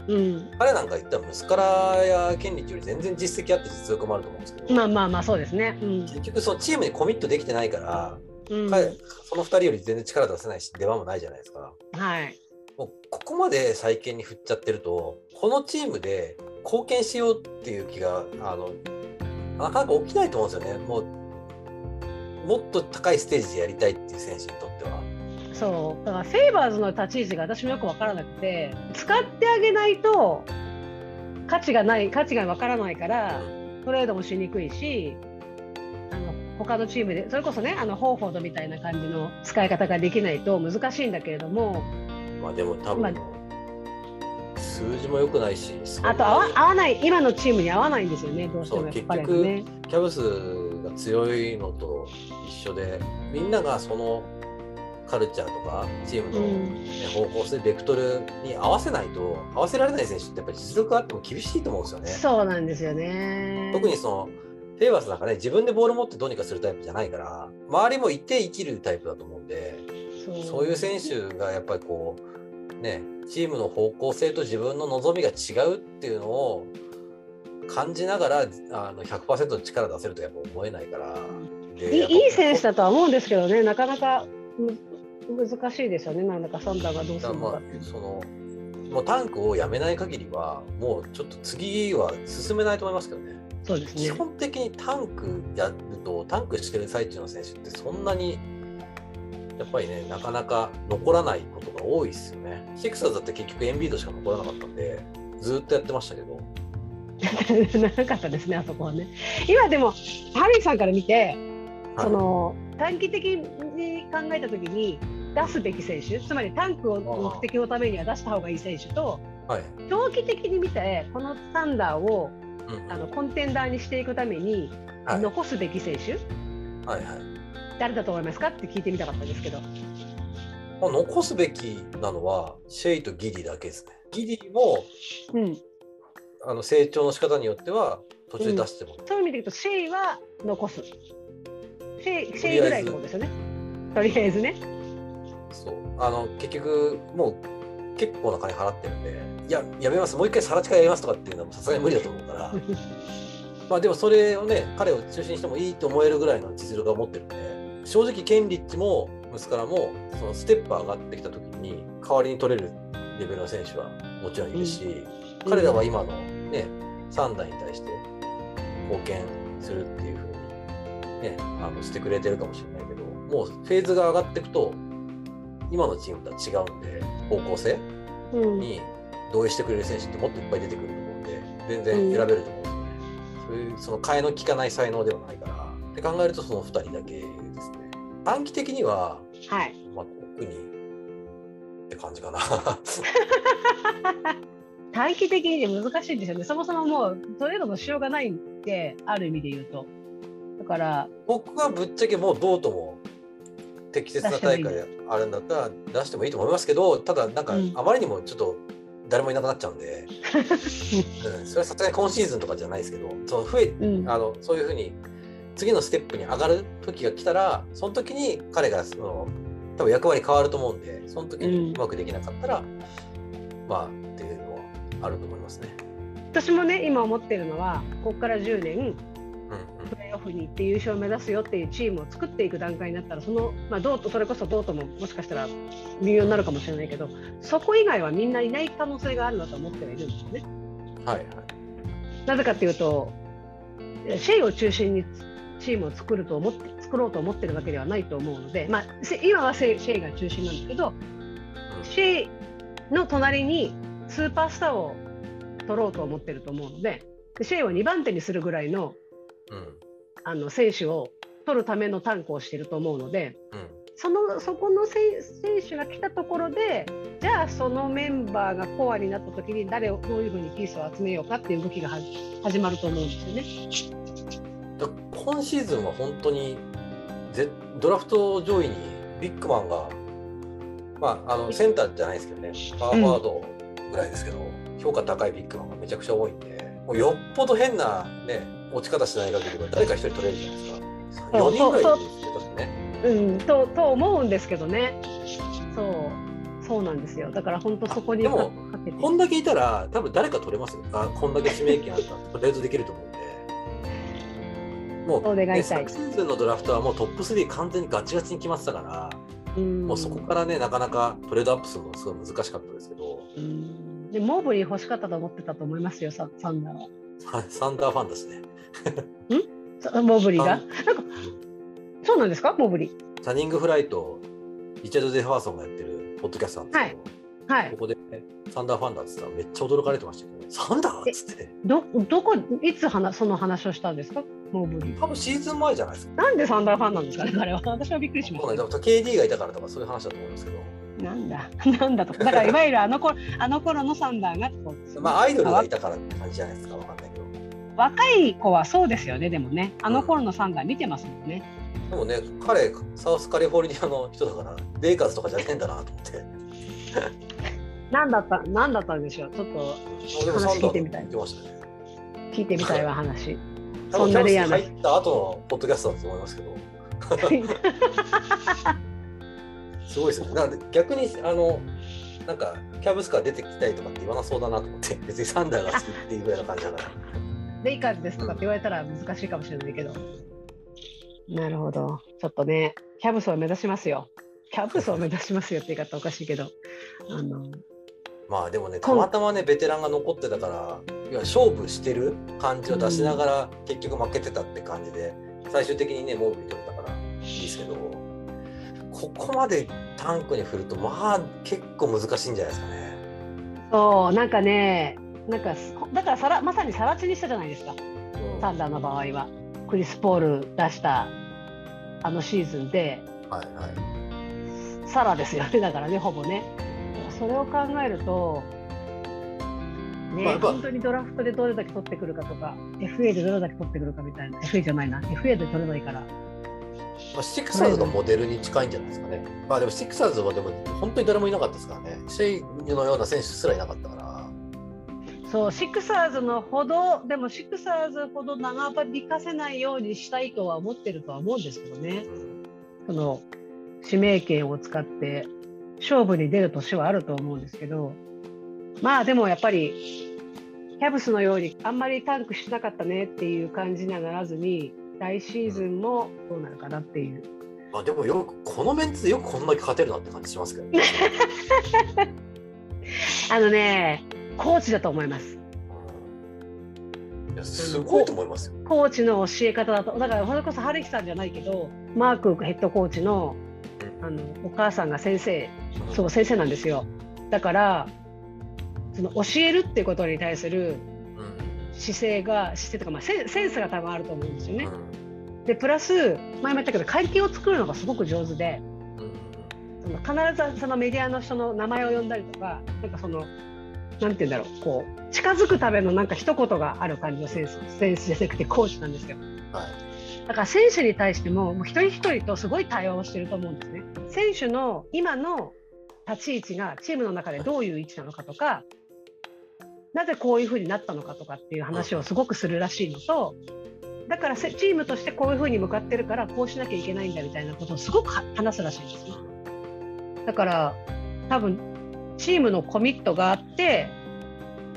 Speaker 1: うん、
Speaker 2: 彼なんか言ったら息子らやケンリッチより全然実績あって実力もあると思うんですけど、
Speaker 1: まあまあまあそうですね。うん
Speaker 2: 結局そのチームにコミットできてないから、
Speaker 1: うん、
Speaker 2: 彼その2人より全然力出せないし出番もないじゃないですか。
Speaker 1: はい。
Speaker 2: もうここまで再建に振っちゃってるとこのチームで貢献しようっていう気があのなかなか起きないと思うんですよね。もうもっと高いステージでやりたいっていう選手にとっては。
Speaker 1: そう。だからフェイバーズの立ち位置が私もよくわからなくて、使ってあげないと価値がない、価値がわからないから、トレードもしにくいし、あの他のチームで、それこそね、あのホーフォードみたいな感じの使い方ができないと難しいんだけれども、
Speaker 2: まあでも多分、
Speaker 1: ま
Speaker 2: 数字も良くないし
Speaker 1: あと合わ合わない、今のチームに合わないんですよね、どうしても
Speaker 2: そう
Speaker 1: やっぱり
Speaker 2: 結局
Speaker 1: ね。
Speaker 2: キャブスが強いのと一緒でみんながそのカルチャーとかチームの、
Speaker 1: うん
Speaker 2: ね方向性ベクトルに合わせないと合わせられない選手ってやっぱり実力があっても厳しいと思うんですよね。
Speaker 1: そうなんですよね。
Speaker 2: 特にそのフェイバースなんかね自分でボール持ってどうにかするタイプじゃないから周りも一定生きるタイプだと思うんで
Speaker 1: そう
Speaker 2: いう選手がやっぱりこうね、チームの方向性と自分の望みが違うっていうのを感じながらあの100%の力出せるとやっぱ思えないから。で
Speaker 1: いい選手だとは思うんですけどね、なかなかむ難しいですよね、なんだかサンダーがどうするのかっていう
Speaker 2: そのもうタンクをやめない限りはもうちょっと次は進めないと思いますけどね。
Speaker 1: そうですね。
Speaker 2: 基本的にタンクやるとタンクしてる最中の選手ってそんなにやっぱりねなかなか残らないことが多いですよね。シクサーズだって結局エンビードしか残らなかったんでずっとやってましたけど。
Speaker 1: なかったですね、あそこはね。今でも、ハリーさんから見て、
Speaker 2: はい
Speaker 1: その短期的に考えたときに出すべき選手、つまりタンクを目的のためには出した方がいい選手と、
Speaker 2: はい。
Speaker 1: 長期的に見て、このサンダーを
Speaker 2: うん
Speaker 1: あのコンテンダーにしていくために、
Speaker 2: はい
Speaker 1: 残すべき選手、
Speaker 2: はいはい。
Speaker 1: 誰だと思いますかって聞いてみたかったんですけど。
Speaker 2: まあ、残すべきなのはシェイとギディだけですね。ギディも
Speaker 1: うん、
Speaker 2: あの成長の仕方によっては途中で出しても、
Speaker 1: そういう意味で言うと、シェイは残す。シェイシェイぐらいのことですよね。とりあえずね。
Speaker 2: そうあの結局もう結構な金払ってるんでいややめますもう一回さら地会やりますとかっていうのはさすがに無理だと思うからまあでもそれをね彼を中心にしてもいいと思えるぐらいの実力を持ってるんで正直ケンリッチもムスカラもそのステップ上がってきた時に代わりに取れるレベルの選手はもちろんいるし、彼らは今のね3代に対して貢献するっていうふうに、ね、あのしてくれてるかもしれないけどもうフェーズが上がっていくと今のチームとは違うんで方向性
Speaker 1: うん
Speaker 2: に同意してくれる選手ってもっといっぱい出てくると思うんで全然選べると思うんですよね。そういうその替えの利かない才能ではないからって考えるとその2人だけ。短期的には、
Speaker 1: はい。
Speaker 2: まあ、特にって感じかな。
Speaker 1: 短期的にね難しいんですよね。そもそももうトレードのしようがないんで、ある意味で言うと。だから、
Speaker 2: 僕はぶっちゃけもうどうとも適切な大会あるんだったら出してもいいと思いますけどただなんか
Speaker 1: うん
Speaker 2: あまりにもちょっと誰もいなくなっちゃうんで、うん、それはさすがに今シーズンとかじゃないですけどその増え
Speaker 1: うん、
Speaker 2: あのそういうふうに次のステップに上がる時が来たらその時に彼がその多分役割変わると思うんでその時にうまくできなかったら、まあっていうのはあると思いますね。
Speaker 1: 私もね、今思ってるのは、ここから10年、
Speaker 2: うん
Speaker 1: プレーオフに行って優勝を目指すよっていうチームを作っていく段階になったら、その、まあ、どうとそれこそどうとももしかしたら微妙になるかもしれないけど、そこ以外はみんないない可能性があるなと思ってはいるんですよね。
Speaker 2: うん、はいはい。
Speaker 1: なぜかというと、シェイを中心にチームを作ると思って作ろうと思ってるわけではないと思うので、まあ、せ今はシェイシェイが中心なんですけど、シェイの隣にスーパースターを取ろうと思ってると思うので、でシェイを2番手にするぐらいの
Speaker 2: うん。
Speaker 1: あの選手を取るためのタンクをしていると思うので、
Speaker 2: うん。
Speaker 1: そのそこの選選手が来たところで、じゃあそのメンバーがコアになった時に誰をどういうふうにピースを集めようかっていう動きがは始まると思うんですよね。
Speaker 2: だ今シーズンは本当にぜドラフト上位にビッグマンが、まあ、あのセンターじゃないですけどねパワーフォワードぐらいですけど、評価高いビッグマンがめちゃくちゃ多いんでもうよっぽど変な、ね、持ち方しない限りは誰か一人取れるじゃないですか
Speaker 1: そう
Speaker 2: 4人ぐらいですね。
Speaker 1: うん、とと思うんですけどね。そうそうなんですよ。だから本当そこに
Speaker 2: でも。こんだけいたら多分誰か取れますよあこんだけ指名権あったらとりあえずできると思う。もう、ね、昨シーズンのドラフトはもうトップ3完全にガチガチに決まってたから、
Speaker 1: うん。
Speaker 2: もうそこからねなかなかトレードアップするのすごい難しかったですけど、
Speaker 1: うん。でモーブリー欲しかったと思ってたと思いますよ、ササンダーは。
Speaker 2: はいサンダーファンですね。
Speaker 1: さモーブリーが？
Speaker 2: あ
Speaker 1: なんかそうなんですか、モーブリー。
Speaker 2: タニングフライとリチャード・デ・ファーソンがやってるポッドキャストなんですけど、
Speaker 1: はい。
Speaker 2: こ。こで、サンダーファンだっつったらめっちゃ驚かれてましたけど、ね、サンダーっつって、
Speaker 1: どどこいつ話その話をしたんですか、モーブリー。
Speaker 2: 多分シーズン前じゃないですか。
Speaker 1: なんでサンダーファンなんですかね、彼は。私はびっくりしまし
Speaker 2: そうね、多分 KD がいたからとかそういう話だと思うんですけど、
Speaker 1: た。なんだ、なんだと。だからいわゆるあの頃あの頃のサンダーがこう
Speaker 2: まあアイドルがいたからって感じじゃないですか、わかんないけど。
Speaker 1: 若い子はそうですよね、でもね。あの頃のサンダー見てますもんね。
Speaker 2: でもね、彼、サウスカリフォルニアの人だから、レイカーズとかじゃねえんだなと思って。
Speaker 1: なんだった、なんだったんでしょう。ちょっと話聞いてみたい。聞いてみたいわ、話。
Speaker 2: 多分キャンプに入った後のポッドキャストだと思いますけど、すごいですね。なので逆にあのなんかキャブスから出てきたいとかって言わなそうだなと思って別にサンダーが好きっていうぐらいの感じだから
Speaker 1: レイカーズですとかって言われたら難しいかもしれないけど。なるほど。ちょっとね、キャブスを目指しますよ。キャブスを目指しますよって言い方おかしいけど。あの
Speaker 2: まあでもねたまたまねベテランが残ってたからいや勝負してる感じを出しながら結局負けてたって感じで最終的にねモービー取れたからいいですけどここまでタンクに振るとまあ結構難しいんじゃないですかね。
Speaker 1: そう、なんかね、なんかすだからさらまさにさら地にしたじゃないですか。
Speaker 2: うん
Speaker 1: サンダーの場合は。クリス・ポール出したあのシーズンで、
Speaker 2: はいはい
Speaker 1: サラですよね、だからね、ほぼね。それを考えると、ね、
Speaker 2: まあ
Speaker 1: 本当にドラフトでどれだけ取ってくるかとか、FA でどれだけ取ってくるかみたいな、FA じゃないな、FA で取れないから、
Speaker 2: まあ、シクサーズのモデルに近いんじゃないですかね。まあでもシクサーズはでも本当に誰もいなかったですからね。シェイのような選手すらいなかったから。
Speaker 1: そう、シクサーズのほど、でもシクサーズほど長引かせないようにしたいとは思ってるとは思うんですけどね。
Speaker 2: うん
Speaker 1: その指名権を使って勝負に出る年はあると思うんですけどまあでもやっぱりキャブスのようにあんまりタンクしなかったねっていう感じにはならずに来シーズンもどうなるかなっていう。
Speaker 2: まあでもよくこのメンツでよくこんだけ勝てるなって感じしますけどね。
Speaker 1: あのねコーチだと思います。
Speaker 2: うんいやすごいと思いますよ。
Speaker 1: コーチの教え方だとだからそれこそ春樹さんじゃないけどマークヘッドコーチのあのお母さんが先生そう先生なんですよ。だからその教えるっていうことに対する
Speaker 2: うん
Speaker 1: 姿勢が姿勢とか、まあ、センセンスが多分あると思うんですよね。
Speaker 2: うん
Speaker 1: でプラス前も言ったけど会見を作るのがすごく上手で
Speaker 2: うん
Speaker 1: その必ずそのメディアの人の名前を呼んだりとかなんかそのなんて言うんだろうこう近づくためのなんか一言がある感じのセンスセンスじゃなくてコーチなんですよ。
Speaker 2: はい
Speaker 1: だから選手に対してももう一人一人とすごい対話をしてると思うんですね。選手の今の立ち位置がチームの中でどういう位置なのかとか、なぜこういうふうになったのかとかっていう話をすごくするらしいのと、だからせチームとしてこういうふうに向かってるからこうしなきゃいけないんだみたいなことをすごく話すらしいんですね。だから多分チームのコミットがあって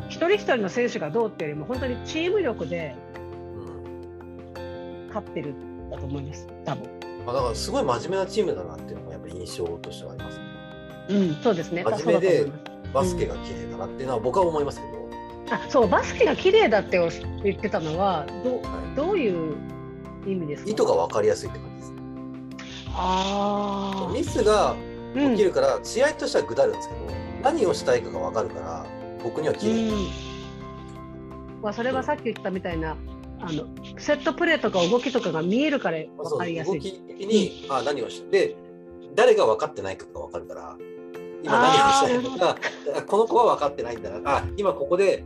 Speaker 1: 一人一人の選手がどうっていうよりも本当にチーム力で
Speaker 2: うん
Speaker 1: 勝ってるんだと思います多分。
Speaker 2: あ、だからすごい真面目なチームだなっていうのがやっぱり印象としてはありますね。
Speaker 1: うん、そうですね。
Speaker 2: 真面目でバスケが綺麗だなっていうのは僕は思いますけど、
Speaker 1: あ、そう、バスケが綺麗だって言ってたのは、どう、
Speaker 2: は
Speaker 1: どういう意味ですか？
Speaker 2: い、意図が分かりやすいって感じですね。
Speaker 1: ああ。
Speaker 2: ミスが
Speaker 1: うん
Speaker 2: 起きるから、試合としてはぐだるんですけど何をしたいかが分かるから僕には綺麗、
Speaker 1: うん。まあ、それはさっき言ったみたいな。あの、セットプレーとか動きとかが見えるから、
Speaker 2: まあそう
Speaker 1: わかりやすい。
Speaker 2: 動き的に、あ何をしてで誰が分かってないかが分かるから今何をしたいのかあこの子は分かってないんだな。あ今ここで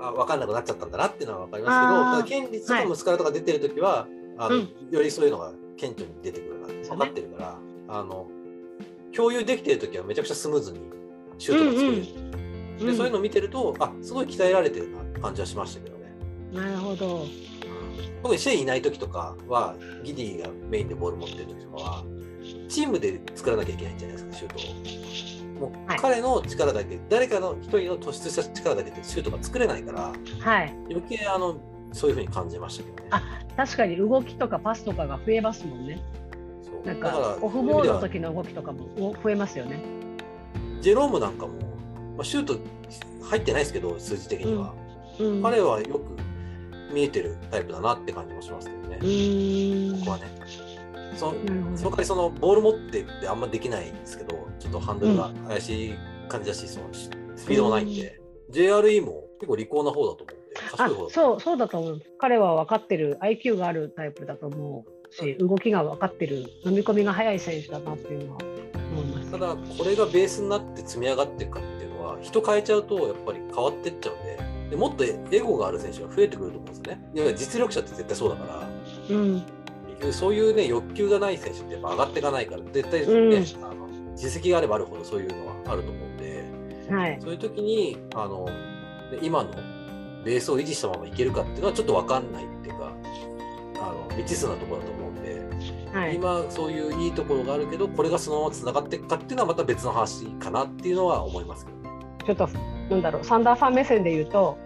Speaker 2: あ分かんなくなっちゃったんだなっていうのは分かりますけどただ権利とか息子とか出てる時は、あの
Speaker 1: うん
Speaker 2: よりそういうのが顕著に出てくるなって分かってるから、あの共有できてる時はめちゃくちゃスムーズにシュートが作れる、
Speaker 1: うん。
Speaker 2: でそういうのを見てるとあすごい鍛えられてるなって感じはしましたけどね。
Speaker 1: なるほど。
Speaker 2: 特にシェイいない時とかはギディがメインでボール持ってる時とかはチームで作らなきゃいけないんじゃないですかシュートを。もう
Speaker 1: はい
Speaker 2: 彼の力だけ、誰かの一人の突出した力だけでシュートが作れないから
Speaker 1: はい。
Speaker 2: 余計あのそういうふうに感じましたけどね。
Speaker 1: あ確かに動きとかパスとかが増えますもんね。
Speaker 2: そう
Speaker 1: なん
Speaker 2: だか
Speaker 1: オフボールの時の動きとかも増えますよね。
Speaker 2: ジェロームなんかも、まあ、シュート入ってないですけど数字的には、
Speaker 1: うん。
Speaker 2: 彼はよく見えてるタイプだなって感じもしますけどね。ここはね。そ
Speaker 1: なるほど。
Speaker 2: その代わりそのボール持ってってあんまできないんですけど、ちょっとハンドルが怪しい感じだし、そのスピードもないんで、JRE も結構利口な方だと思うんで、賢
Speaker 1: あ
Speaker 2: い方だと
Speaker 1: そうそうだと思う。彼は分かってる IQ があるタイプだと思うし動きが分かってる飲み込みが早い選手だなっていうのは思います。
Speaker 2: ただ、これがベースになって積み上がっていくかっていうのは、人変えちゃうとやっぱり変わってっちゃうんで、でもっとエゴがある選手が増えてくると思うんですよね。いや実力者って絶対そうだから、
Speaker 1: うん
Speaker 2: 結局そういうね、欲求がない選手ってやっぱ上がっていかないから、絶対ね、
Speaker 1: うん。
Speaker 2: あの実績があればあるほどそういうのはあると思うんで、
Speaker 1: はい。
Speaker 2: そういう時にあので今のベースを維持したままいけるかっていうのはちょっと分かんないっていうかああの未知数なところだと思うんで、
Speaker 1: はい、
Speaker 2: 今そういういいところがあるけどこれがそのままつながっていくかっていうのはまた別の話かなっていうのは思いますけどね。
Speaker 1: ちょっとなんだろうサンダーファン目線で言うと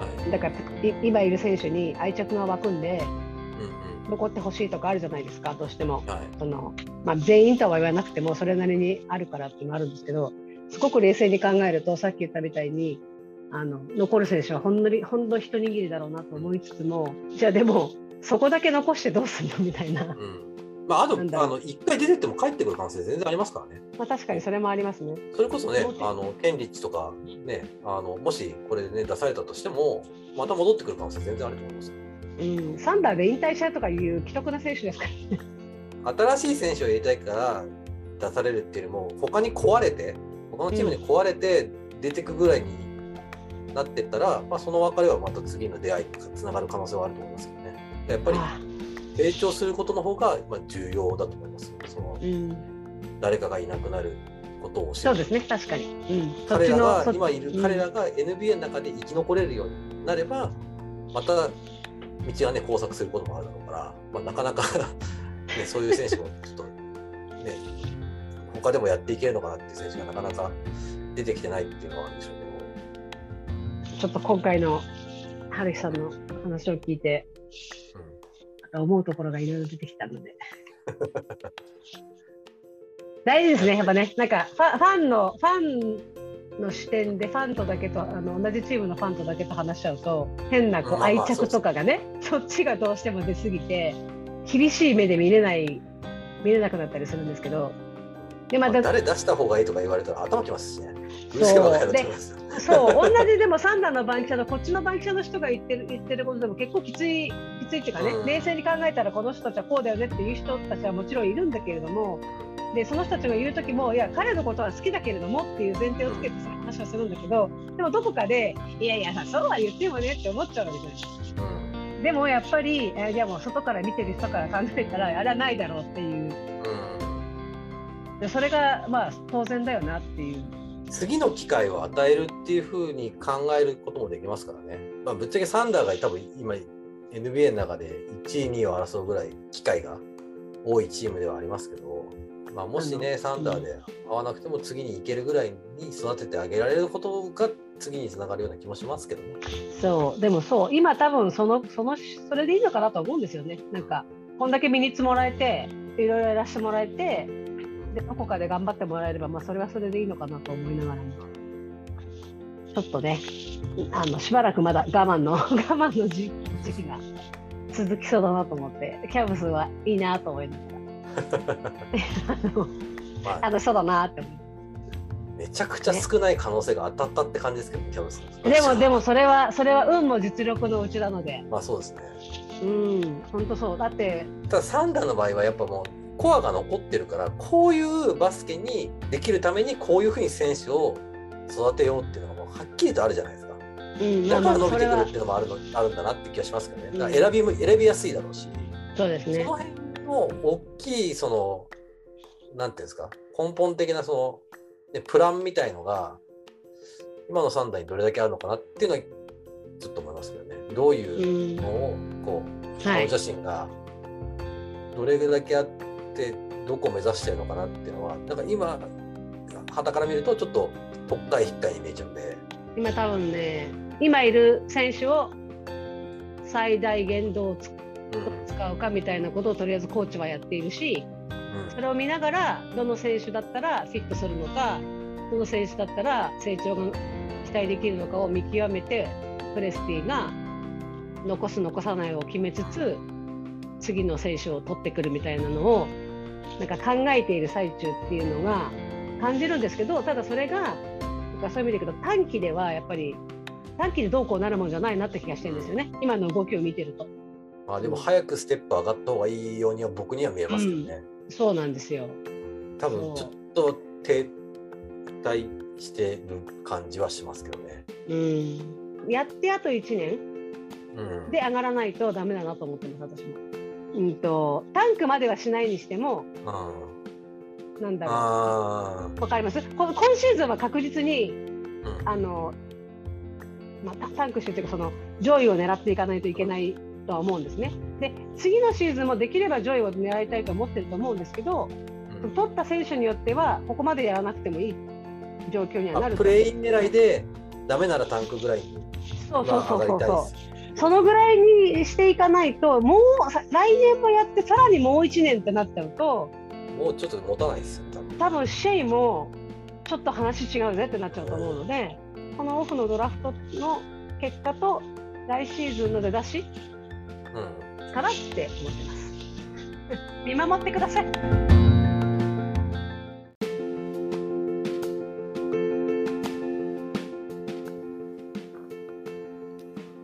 Speaker 2: はい。
Speaker 1: だからい今いる選手に愛着が湧くんで
Speaker 2: うん
Speaker 1: 残ってほしいとかあるじゃないですか。どうしても。
Speaker 2: うんはい。
Speaker 1: その、まあ、全員とは言わなくてもそれなりにあるからっていうのもあるんですけどすごく冷静に考えるとさっき言ったみたいにあの残る選手はほんのりほんの一握りだろうなと思いつつもじゃあでもそこだけ残してどうするのみたいな、
Speaker 2: うん。まあ、あとあの1回出てっても帰ってくる可能性全然ありますからね。
Speaker 1: まあ、確かにそれもありますね。
Speaker 2: それこそねあのケンリッチとか、ね、あのもしこれで、ね、出されたとしても、また戻ってくる可能性全然あると思います。
Speaker 1: うん、サンダーで引退したとかいう既得な選手ですから。
Speaker 2: 新しい選手を入れたいから出されるっていうよりも、他に壊れて、他のチームに壊れて出てくぐらいになってったら、まあ、その別れはまた次の出会いにつながる可能性はあると思いますけどね。やっぱり
Speaker 1: あ
Speaker 2: 成長することの方がまあ重要だと思います。その
Speaker 1: うん、
Speaker 2: 誰かがいなくなることを
Speaker 1: そうですね、確かに。うん、
Speaker 2: 彼らが今いる、
Speaker 1: うん
Speaker 2: 彼らが NBA の中で生き残れるようになればまた道はね交錯することもあるだろうから、まあ、なかなか、ね、そういう選手もちょっとね他でもやっていけるのかなっていう選手がなかなか出てきてないっていうのはあるんでしょうけど。
Speaker 1: ちょっと今回の春日さんの話を聞いて、また思うところがいろいろ出てきたので。大事ですね、やっぱね、なんかファファンのファンの視点でファンとだけとあの同じチームのファンとだけと話しちゃうと変なこう愛着とかがね、そっちがどうしても出すぎて厳しい目で見れない見れなくなったりするんですけどでまた
Speaker 2: まあ誰出した方がいいとか言われたら頭きますしね。うるせえばかやると思いますよ。
Speaker 1: そう、同じでもサンダーの番記者のこっちの番記者の人が言ってる言ってることでも結構きつい、きついっていうかね、
Speaker 2: うん
Speaker 1: 冷静に考えたらこの人たちはこうだよねっていう人たちはもちろんいるんだけれども、でその人たちが言う時も、いや、彼のことは好きだけれどもっていう前提をつけてさ話をするんだけど、でもどこかで、いやいや、そうは言ってもねって思っちゃうわけじゃない。
Speaker 2: うん
Speaker 1: でもやっぱり、えじゃあもう外から見てる人から考えたら、あれはないだろうっていう、
Speaker 2: うん
Speaker 1: でそれがまあ当然だよなっていう。
Speaker 2: 次の機会を与えるっていうふうに考えることもできますからね。まあ、ぶっちゃけサンダーが多分今 NBA の中で1位、2位を争うぐらい機会が多いチームではありますけど、まあ、もしね、サンダーで合わなくても次に行けるぐらいに育ててあげられることが次につながるような気もしますけどね。
Speaker 1: そう、でもそう、今多分その、その、それでいいのかなと思うんですよね。なんか、こんだけ身につもらえて、いろいろやらせてもらえて、で、どこかで頑張ってもらえれば、まあ、それはそれでいいのかなと思いながらも。ちょっとね、あの、しばらくまだ我慢の、我慢の時時期が続きそうだなと思って、キャブスはいいなと思いながら。あの、
Speaker 2: まあ、
Speaker 1: 楽しそうだなって思う。
Speaker 2: めちゃくちゃ少ない可能性が当たったって感じですけど、キャブス
Speaker 1: でも、でも、それは、それは運も実力のうちなので。
Speaker 2: まあそうですね。
Speaker 1: うん、本当そう。だって、
Speaker 2: ただサンダーの場合はやっぱもうコアが残ってるからこういうバスケにできるためにこういうふうに選手を育てようっていうのがもうはっきりとあるじゃないですか。
Speaker 1: うん、
Speaker 2: だから伸びてくるっていうのもあるのあるんだなって気がしますけどね。
Speaker 1: うん
Speaker 2: だから選びも選びやすいだろうし、
Speaker 1: そうですね
Speaker 2: その。辺の大きいそのなんていうんですか根本的なその、ね、プランみたいのが今のサンダーにどれだけあるのかなっていうのはちょっと思いますけどね。どういう
Speaker 1: うん
Speaker 2: のをこう
Speaker 1: はい
Speaker 2: 顔写真がどれだけあってどこを目指してるのかなっていうのはなんか今傍から見るとちょっととっかえひっかえに見えちゃうんで、
Speaker 1: 今多分ね、今いる選手を最大限どう使うかみたいなことをとりあえずコーチはやっているし、
Speaker 2: うん。
Speaker 1: それを見ながらどの選手だったらフィットするのか、どの選手だったら成長が期待できるのかを見極めて、プレスティが残す残さないを決めつつ、次の選手を取ってくるみたいなのをなんか考えている最中っていうのが感じるんですけどただそれがそういう意味でいくと短期ではやっぱり短期でどうこうなるもんじゃないなって気がしてるんですよね。今の動きを見てると。
Speaker 2: まあでも早くステップ上がった方がいいようには僕には見えますけどね、
Speaker 1: そうなんですよ。
Speaker 2: 多分ちょっと停滞してる感じはしますけどね。
Speaker 1: うん。やってあと1年
Speaker 2: うん、
Speaker 1: で上がらないとダメだなと思ってます私もうんとタンクまではしないにしても
Speaker 2: うん
Speaker 1: なんだろ
Speaker 2: あ
Speaker 1: うわかります？こ今シーズンは確実に
Speaker 2: ーうん。
Speaker 1: あの、まあ、タタンクしてっていうかその上位を狙っていかないといけないとは思うんですね。で次のシーズンもできれば上位を狙いたいと思ってると思うんですけど、
Speaker 2: うん。
Speaker 1: 取った選手によってはここまでやらなくてもいい状況にはな
Speaker 2: あ
Speaker 1: ると
Speaker 2: プレイン狙いでダメならタンクぐらいに
Speaker 1: そうそうそうそうそのぐらいにしていかないともうさ来年もやってさらにもう1年ってなっちゃうと
Speaker 2: もうちょっと持たないですよ多分
Speaker 1: 多分シェイもちょっと話違うぜってなっちゃうと思うのでこのオフのドラフトの結果と来シーズンの出だし
Speaker 2: うん
Speaker 1: かなって思ってます。見守ってください。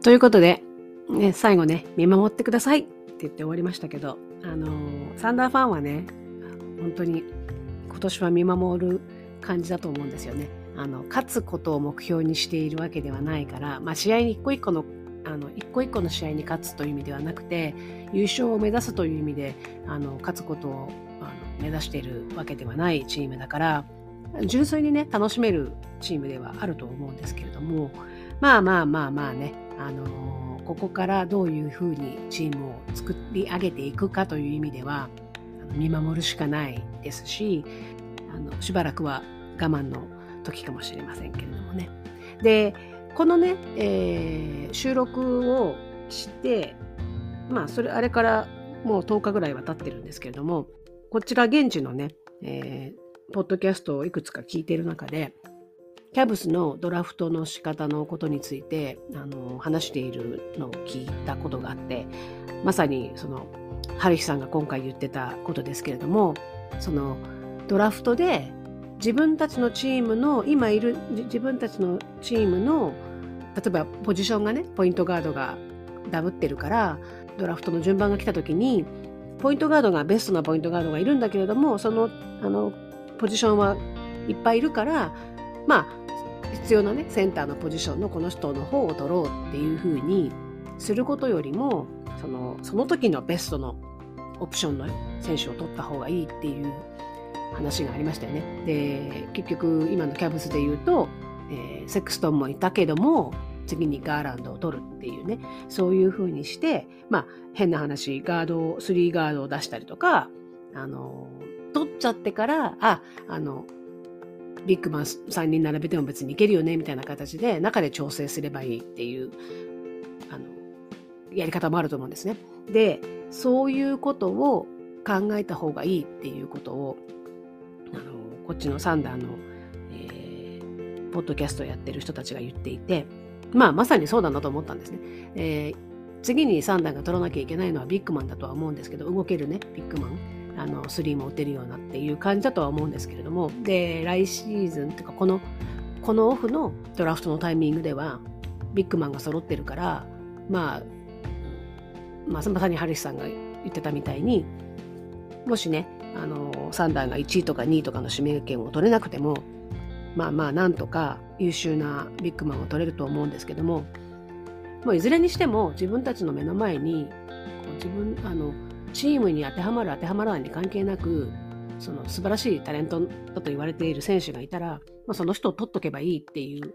Speaker 1: ということで、ね、最後ね、見守ってくださいって言って終わりましたけど、あのーサンダーファンはね、本当に今年は見守る感じだと思うんですよね。あの勝つことを目標にしているわけではないから、まあ、試合に一個一個のあの一個一個の試合に勝つという意味ではなくて優勝を目指すという意味であの勝つことをあの目指しているわけではないチームだから純粋にね楽しめるチームではあると思うんですけれどもまあまあまあまあねあのここからどういうふうにチームを作り上げていくかという意味では見守るしかないですしあのしばらくは我慢の時かもしれませんけれどもね。でこのね、えー収録をしてまあそれあれからもう10日ぐらいは経ってるんですけれどもこちら現地のね、えーポッドキャストをいくつか聞いている中でキャブスのドラフトの仕方のことについてあの話しているのを聞いたことがあってまさにその春日さんが今回言ってたことですけれどもそのドラフトで自分たちのチームの今いる自分たちのチームの例えばポジションがねポイントガードがダブってるからドラフトの順番が来た時にポイントガードがベストなポイントガードがいるんだけれどもそのあのポジションはいっぱいいるからまあ必要なねセンターのポジションのこの人の方を取ろうっていうふうにすることよりもそのその時のベストのオプションの選手を取った方がいいっていう話がありましたよね。で結局今のキャブスで言うと、えーセクストンもいたけども次にガーランドを取るっていうねそういう風にしてまあ変な話ガードを3ガードを出したりとかあの取っちゃってからああのビッグマン3人並べても別にいけるよねみたいな形で中で調整すればいいっていうあのやり方もあると思うんですね。でそういうことを考えた方がいいっていうことをあのこっちのサンダーの、えーポッドキャストをやってる人たちが言っていて、まあ、まさにそうだなと思ったんですね。えー次にサンダーが取らなきゃいけないのはビッグマンだとは思うんですけど、動けるね、ビッグマン。あの、スリーも打てるようなっていう感じだとは思うんですけれども、で、来シーズンっていうか、この、このオフのドラフトのタイミングでは、ビッグマンが揃ってるから、まあ、まあ、まさにハリスさんが言ってたみたいに、もしね、あの、サンダーが1位とか2位とかの指名権を取れなくても、まあまあ、なんとか優秀なビッグマンを取れると思うんですけども、もういずれにしても自分たちの目の前に、こう自分、あの、チームに当てはまる当てはまらないに関係なく、その素晴らしいタレントだと言われている選手がいたら、まあ、その人を取っとけばいいっていう、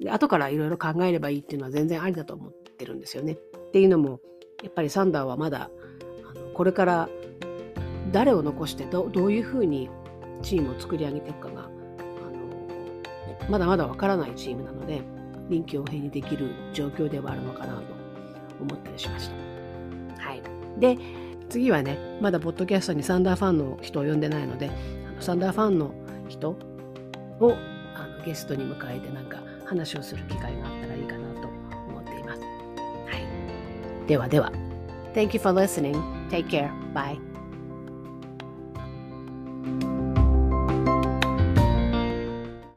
Speaker 1: で後からいろいろ考えればいいっていうのは全然ありだと思ってるんですよね。っていうのも、やっぱりサンダーはまだ、あのこれから誰を残してどどういうふうにチームを作り上げていくかが、あのまだまだわからないチームなので、臨機応変にできる状況ではあるのかなと思ったりしました。はい。で、次はね、まだポッドキャストにサンダーファンの人を呼んでないので、のサンダーファンの人をあのゲストに迎えてなんか話をする機会があったらいいかなと思っています。はい。ではでは。Thank you for listening. Take care. Bye.